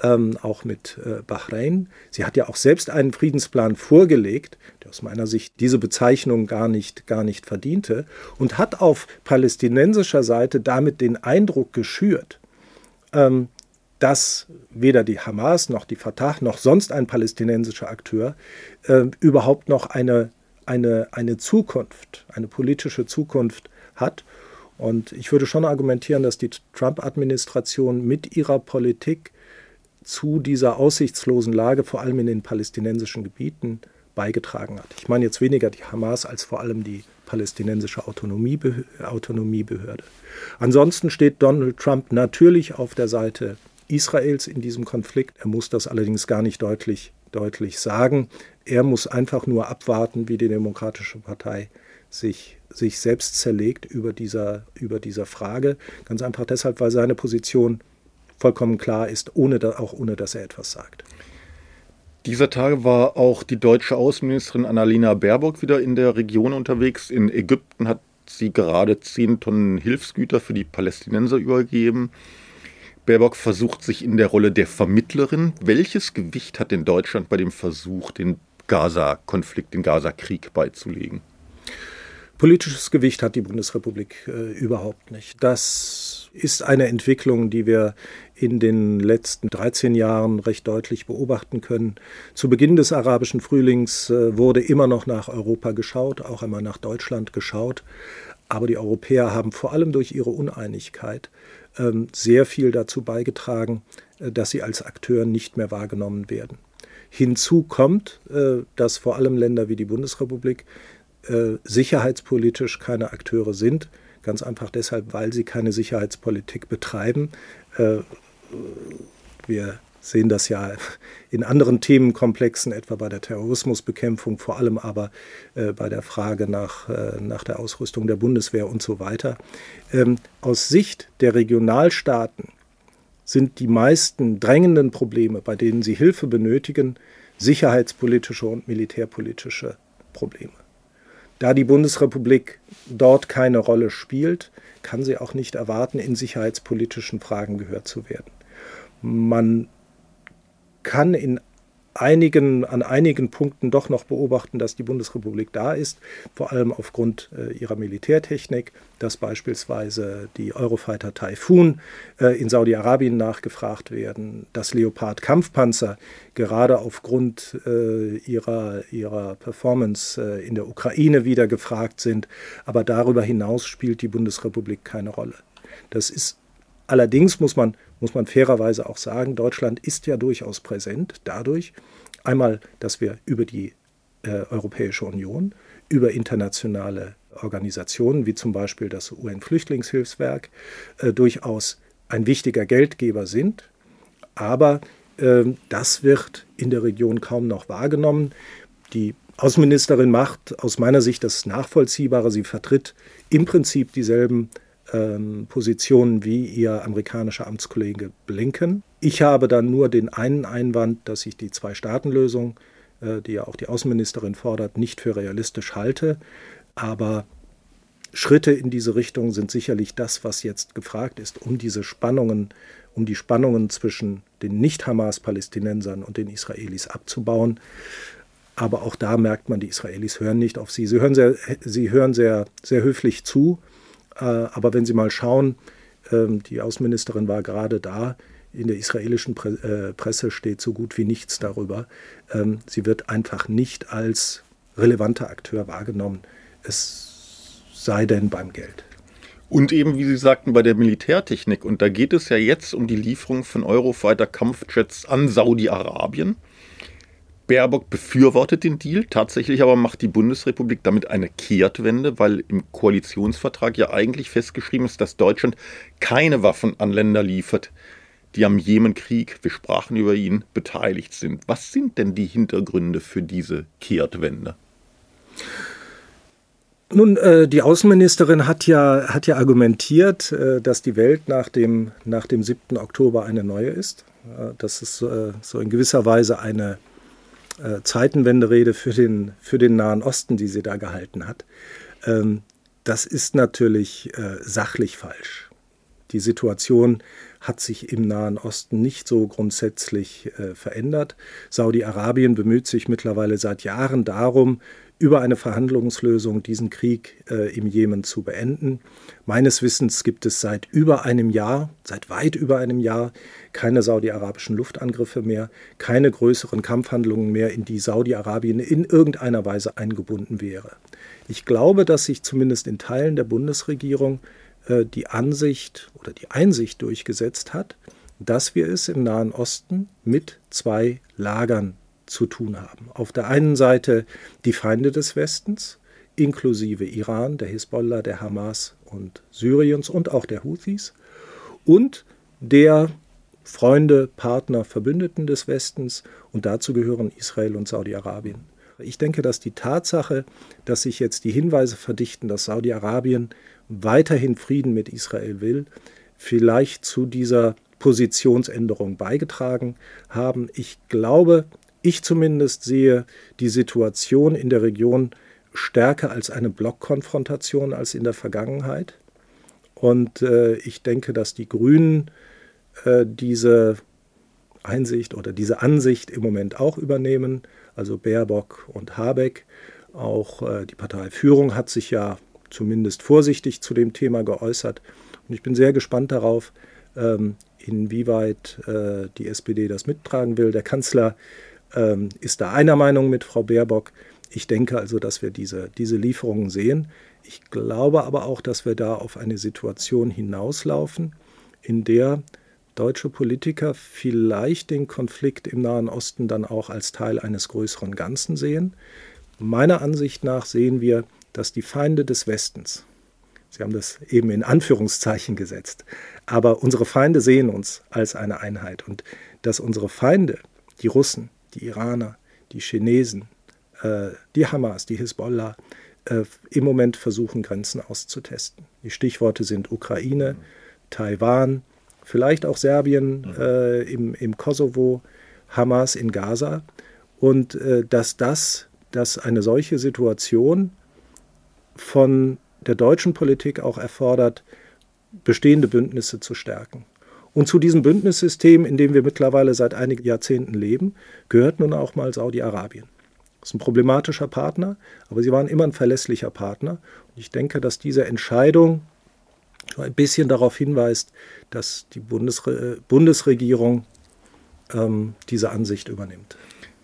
ähm, auch mit äh, Bahrain. Sie hat ja auch selbst einen Friedensplan vorgelegt, der aus meiner Sicht diese Bezeichnung gar nicht, gar nicht verdiente, und hat auf palästinensischer Seite damit den Eindruck geschürt, ähm, dass weder die Hamas noch die Fatah noch sonst ein palästinensischer Akteur äh, überhaupt noch eine, eine, eine Zukunft, eine politische Zukunft hat. Und ich würde schon argumentieren, dass die Trump-Administration mit ihrer Politik zu dieser aussichtslosen Lage, vor allem in den palästinensischen Gebieten, beigetragen hat. Ich meine jetzt weniger die Hamas als vor allem die palästinensische Autonomiebehörde. Ansonsten steht Donald Trump natürlich auf der Seite Israels in diesem Konflikt. Er muss das allerdings gar nicht deutlich, deutlich sagen. Er muss einfach nur abwarten, wie die Demokratische Partei sich, sich selbst zerlegt über dieser, über dieser Frage. Ganz einfach deshalb, weil seine Position vollkommen klar ist, ohne da, auch ohne dass er etwas sagt. Dieser Tage war auch die deutsche Außenministerin Annalena Baerbock wieder in der Region unterwegs. In Ägypten hat sie gerade 10 Tonnen Hilfsgüter für die Palästinenser übergeben. Baerbock versucht sich in der Rolle der Vermittlerin. Welches Gewicht hat denn Deutschland bei dem Versuch, den Gaza-Konflikt, den Gaza-Krieg beizulegen? Politisches Gewicht hat die Bundesrepublik äh, überhaupt nicht. Das ist eine Entwicklung, die wir in den letzten 13 Jahren recht deutlich beobachten können. Zu Beginn des arabischen Frühlings äh, wurde immer noch nach Europa geschaut, auch einmal nach Deutschland geschaut. Aber die Europäer haben vor allem durch ihre Uneinigkeit ähm, sehr viel dazu beigetragen, äh, dass sie als Akteur nicht mehr wahrgenommen werden. Hinzu kommt, äh, dass vor allem Länder wie die Bundesrepublik sicherheitspolitisch keine Akteure sind, ganz einfach deshalb, weil sie keine Sicherheitspolitik betreiben. Wir sehen das ja in anderen Themenkomplexen, etwa bei der Terrorismusbekämpfung, vor allem aber äh, bei der Frage nach, äh, nach der Ausrüstung der Bundeswehr und so weiter. Ähm, aus Sicht der Regionalstaaten sind die meisten drängenden Probleme, bei denen sie Hilfe benötigen, sicherheitspolitische und militärpolitische Probleme. Da die Bundesrepublik dort keine Rolle spielt, kann sie auch nicht erwarten, in sicherheitspolitischen Fragen gehört zu werden. Man kann in einigen, an einigen Punkten doch noch beobachten, dass die Bundesrepublik da ist, vor allem aufgrund äh, ihrer Militärtechnik, dass beispielsweise die Eurofighter Typhoon äh, in Saudi-Arabien nachgefragt werden, dass Leopard-Kampfpanzer gerade aufgrund äh, ihrer, ihrer Performance äh, in der Ukraine wieder gefragt sind, aber darüber hinaus spielt die Bundesrepublik keine Rolle. Das ist Allerdings muss man, muss man fairerweise auch sagen, Deutschland ist ja durchaus präsent dadurch, einmal, dass wir über die äh, Europäische Union, über internationale Organisationen wie zum Beispiel das UN-Flüchtlingshilfswerk äh, durchaus ein wichtiger Geldgeber sind. Aber äh, das wird in der Region kaum noch wahrgenommen. Die Außenministerin macht aus meiner Sicht das Nachvollziehbare. Sie vertritt im Prinzip dieselben ähm, Positionen wie ihr amerikanischer Amtskollege Blinken. Ich habe dann nur den einen Einwand, dass ich die Zwei-Staaten-Lösung, äh, die ja auch die Außenministerin fordert, nicht für realistisch halte. Aber Schritte in diese Richtung sind sicherlich das, was jetzt gefragt ist, um diese Spannungen, um die Spannungen zwischen den Nicht-Hamas-Palästinensern und den Israelis abzubauen. Aber auch da merkt man, die Israelis hören nicht auf sie. Sie hören sehr, sie hören sehr, sehr höflich zu, aber wenn Sie mal schauen, ähm, die Außenministerin war gerade da, in der israelischen äh, Presse steht so gut wie nichts darüber. Ähm, sie wird einfach nicht als relevanter Akteur wahrgenommen, es sei denn beim Geld. Und eben, wie Sie sagten, bei der Militärtechnik. Und da geht es ja jetzt um die Lieferung von Eurofighter-Kampfjets an Saudi-Arabien. Baerbock befürwortet den Deal, tatsächlich aber macht die Bundesrepublik damit eine Kehrtwende, weil im Koalitionsvertrag ja eigentlich festgeschrieben ist, dass Deutschland keine Waffen an Länder liefert, die am Jemenkrieg, wir sprachen über ihn, beteiligt sind. Was sind denn die Hintergründe für diese Kehrtwende? Nun, äh, die Außenministerin hat ja, hat ja argumentiert, äh, dass die Welt nach dem, nach dem 7. Oktober eine neue ist. Äh, dass es so in gewisser Weise eine äh, Zeitenwenderede für den, für den Nahen Osten, die sie da gehalten hat. Ähm, das ist natürlich äh, sachlich falsch. Die Situation hat sich im Nahen Osten nicht so grundsätzlich äh, verändert. Saudi-Arabien bemüht sich mittlerweile seit Jahren darum, über eine Verhandlungslösung diesen Krieg äh, im Jemen zu beenden. Meines Wissens gibt es seit über einem Jahr, seit weit über einem Jahr, keine saudi-arabischen Luftangriffe mehr, keine größeren Kampfhandlungen mehr, in die Saudi-Arabien in irgendeiner Weise eingebunden wäre. Ich glaube, dass sich zumindest in Teilen der Bundesregierung äh, die Ansicht oder die Einsicht durchgesetzt hat, dass wir es im Nahen Osten mit zwei Lagern zu tun haben. Auf der einen Seite die Feinde des Westens, inklusive Iran, der Hisbollah, der Hamas und Syriens und auch der Houthis und der Freunde, Partner, Verbündeten des Westens und dazu gehören Israel und Saudi-Arabien. Ich denke, dass die Tatsache, dass sich jetzt die Hinweise verdichten, dass Saudi-Arabien weiterhin Frieden mit Israel will, vielleicht zu dieser Positionsänderung beigetragen haben. Ich glaube, ich zumindest sehe die Situation in der Region stärker als eine Blockkonfrontation als in der Vergangenheit. Und äh, ich denke, dass die Grünen äh, diese Einsicht oder diese Ansicht im Moment auch übernehmen. Also Baerbock und Habeck. Auch äh, die Parteiführung hat sich ja zumindest vorsichtig zu dem Thema geäußert. Und ich bin sehr gespannt darauf, ähm, inwieweit äh, die SPD das mittragen will. Der Kanzler ist da einer Meinung mit Frau Baerbock. Ich denke also, dass wir diese, diese Lieferungen sehen. Ich glaube aber auch, dass wir da auf eine Situation hinauslaufen, in der deutsche Politiker vielleicht den Konflikt im Nahen Osten dann auch als Teil eines größeren Ganzen sehen. Meiner Ansicht nach sehen wir, dass die Feinde des Westens, Sie haben das eben in Anführungszeichen gesetzt, aber unsere Feinde sehen uns als eine Einheit und dass unsere Feinde, die Russen, die Iraner, die Chinesen, äh, die Hamas, die Hisbollah, äh, im Moment versuchen, Grenzen auszutesten. Die Stichworte sind Ukraine, Taiwan, vielleicht auch Serbien mhm. im, im Kosovo, Hamas in Gaza. Und dass das, dass eine solche Situation von der deutschen Politik auch erfordert, bestehende Bündnisse zu stärken Und zu diesem Bündnissystem, in dem wir mittlerweile seit einigen Jahrzehnten leben, gehört nun auch mal Saudi-Arabien. Das ist ein problematischer Partner, aber sie waren immer ein verlässlicher Partner. Und ich denke, dass diese Entscheidung ein bisschen darauf hinweist, dass die Bundesre Bundesregierung ähm, diese Ansicht übernimmt.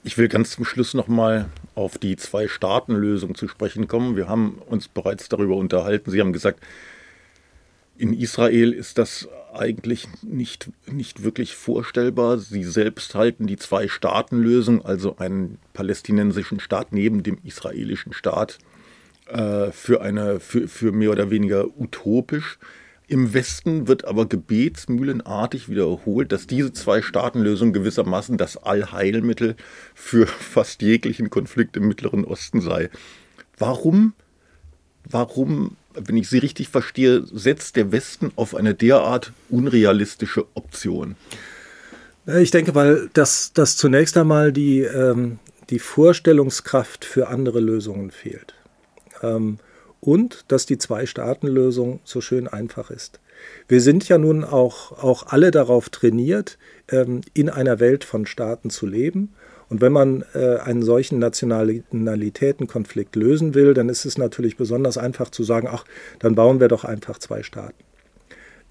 Ich will ganz zum Schluss nochmal auf die Zwei-Staaten-Lösung zu sprechen kommen. Wir haben uns bereits darüber unterhalten. Sie haben gesagt, in Israel ist das eigentlich nicht, nicht wirklich vorstellbar. Sie selbst halten die Zwei-Staaten-Lösung, also einen palästinensischen Staat neben dem israelischen Staat, äh, für, eine, für, für mehr oder weniger utopisch. Im Westen wird aber gebetsmühlenartig wiederholt, dass diese Zwei-Staaten-Lösung gewissermaßen das Allheilmittel für fast jeglichen Konflikt im Mittleren Osten sei. Warum, warum wenn ich Sie richtig verstehe, setzt der Westen auf eine derart unrealistische Option? Äh, ich denke, weil das, das zunächst einmal die, ähm, die Vorstellungskraft für andere Lösungen fehlt. Ähm, und dass die Zwei-Staaten-Lösung so schön einfach ist. Wir sind ja nun auch, auch alle darauf trainiert, ähm, in einer Welt von Staaten zu leben und wenn man äh, einen solchen Nationalitätenkonflikt lösen will, dann ist es natürlich besonders einfach zu sagen, ach, dann bauen wir doch einfach zwei Staaten.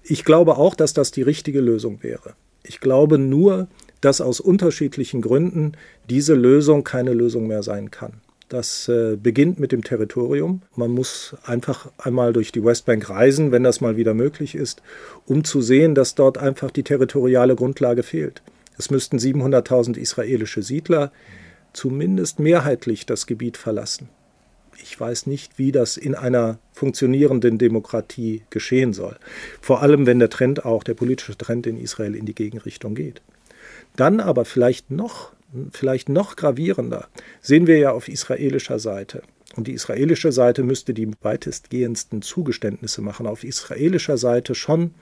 Ich glaube auch, dass das die richtige Lösung wäre. Ich glaube nur, dass aus unterschiedlichen Gründen diese Lösung keine Lösung mehr sein kann. Das äh, beginnt mit dem Territorium. Man muss einfach einmal durch die Westbank reisen, wenn das mal wieder möglich ist, um zu sehen, dass dort einfach die territoriale Grundlage fehlt. Es müssten 700.000 israelische Siedler zumindest mehrheitlich das Gebiet verlassen. Ich weiß nicht, wie das in einer funktionierenden Demokratie geschehen soll. Vor allem, wenn der Trend auch, der politische Trend in Israel in die Gegenrichtung geht. Dann aber vielleicht noch, vielleicht noch gravierender sehen wir ja auf israelischer Seite. Und die israelische Seite müsste die weitestgehendsten Zugeständnisse machen. Auf israelischer Seite schon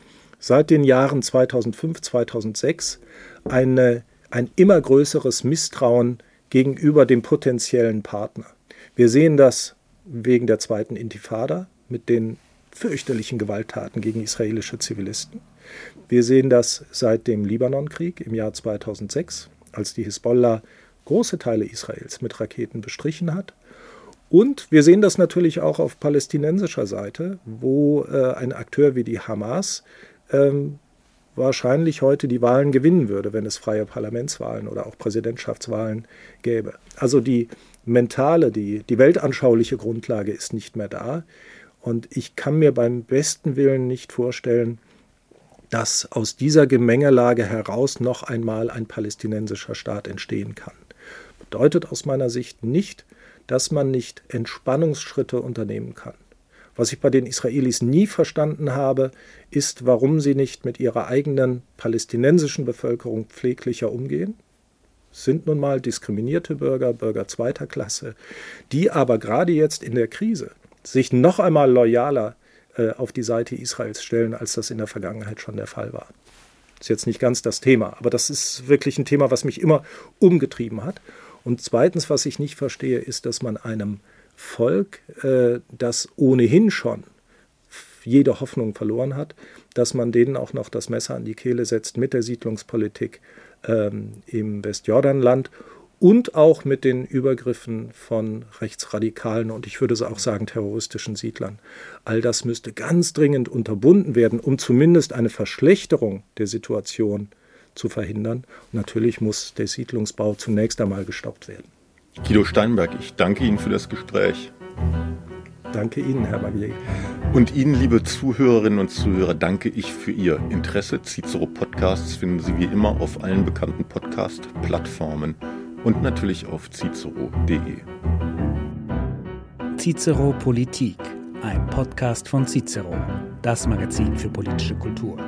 seit den Jahren 2005, 2006 eine, ein immer größeres Misstrauen gegenüber dem potenziellen Partner. Wir sehen das wegen der zweiten Intifada mit den fürchterlichen Gewalttaten gegen israelische Zivilisten. Wir sehen das seit dem Libanonkrieg im Jahr 2006, als die Hisbollah große Teile Israels mit Raketen bestrichen hat. Und wir sehen das natürlich auch auf palästinensischer Seite, wo äh, ein Akteur wie die Hamas ähm, wahrscheinlich heute die Wahlen gewinnen würde, wenn es freie Parlamentswahlen oder auch Präsidentschaftswahlen gäbe. Also die mentale, die, die weltanschauliche Grundlage ist nicht mehr da. Und ich kann mir beim besten Willen nicht vorstellen, dass aus dieser Gemengelage heraus noch einmal ein palästinensischer Staat entstehen kann. Bedeutet aus meiner Sicht nicht, dass man nicht Entspannungsschritte unternehmen kann. Was ich bei den Israelis nie verstanden habe, ist, warum sie nicht mit ihrer eigenen palästinensischen Bevölkerung pfleglicher umgehen. Sind nun mal diskriminierte Bürger, Bürger zweiter Klasse, die aber gerade jetzt in der Krise sich noch einmal loyaler äh, auf die Seite Israels stellen, als das in der Vergangenheit schon der Fall war. Ist jetzt nicht ganz das Thema, aber das ist wirklich ein Thema, was mich immer umgetrieben hat. Und zweitens, was ich nicht verstehe, ist, dass man einem Volk, äh, das ohnehin schon jede Hoffnung verloren hat, dass man denen auch noch das Messer an die Kehle setzt mit der Siedlungspolitik ähm, im Westjordanland und auch mit den Übergriffen von rechtsradikalen und ich würde auch sagen terroristischen Siedlern. All das müsste ganz dringend unterbunden werden, um zumindest eine Verschlechterung der Situation zu verhindern. Und natürlich muss der Siedlungsbau zunächst einmal gestoppt werden. Guido Steinberg, ich danke Ihnen für das Gespräch. Danke Ihnen, Herr Magier. Und Ihnen, liebe Zuhörerinnen und Zuhörer, danke ich für Ihr Interesse. Cicero Podcasts finden Sie wie immer auf allen bekannten Podcast-Plattformen und natürlich auf cicero.de. Cicero Politik, ein Podcast von Cicero, das Magazin für politische Kultur.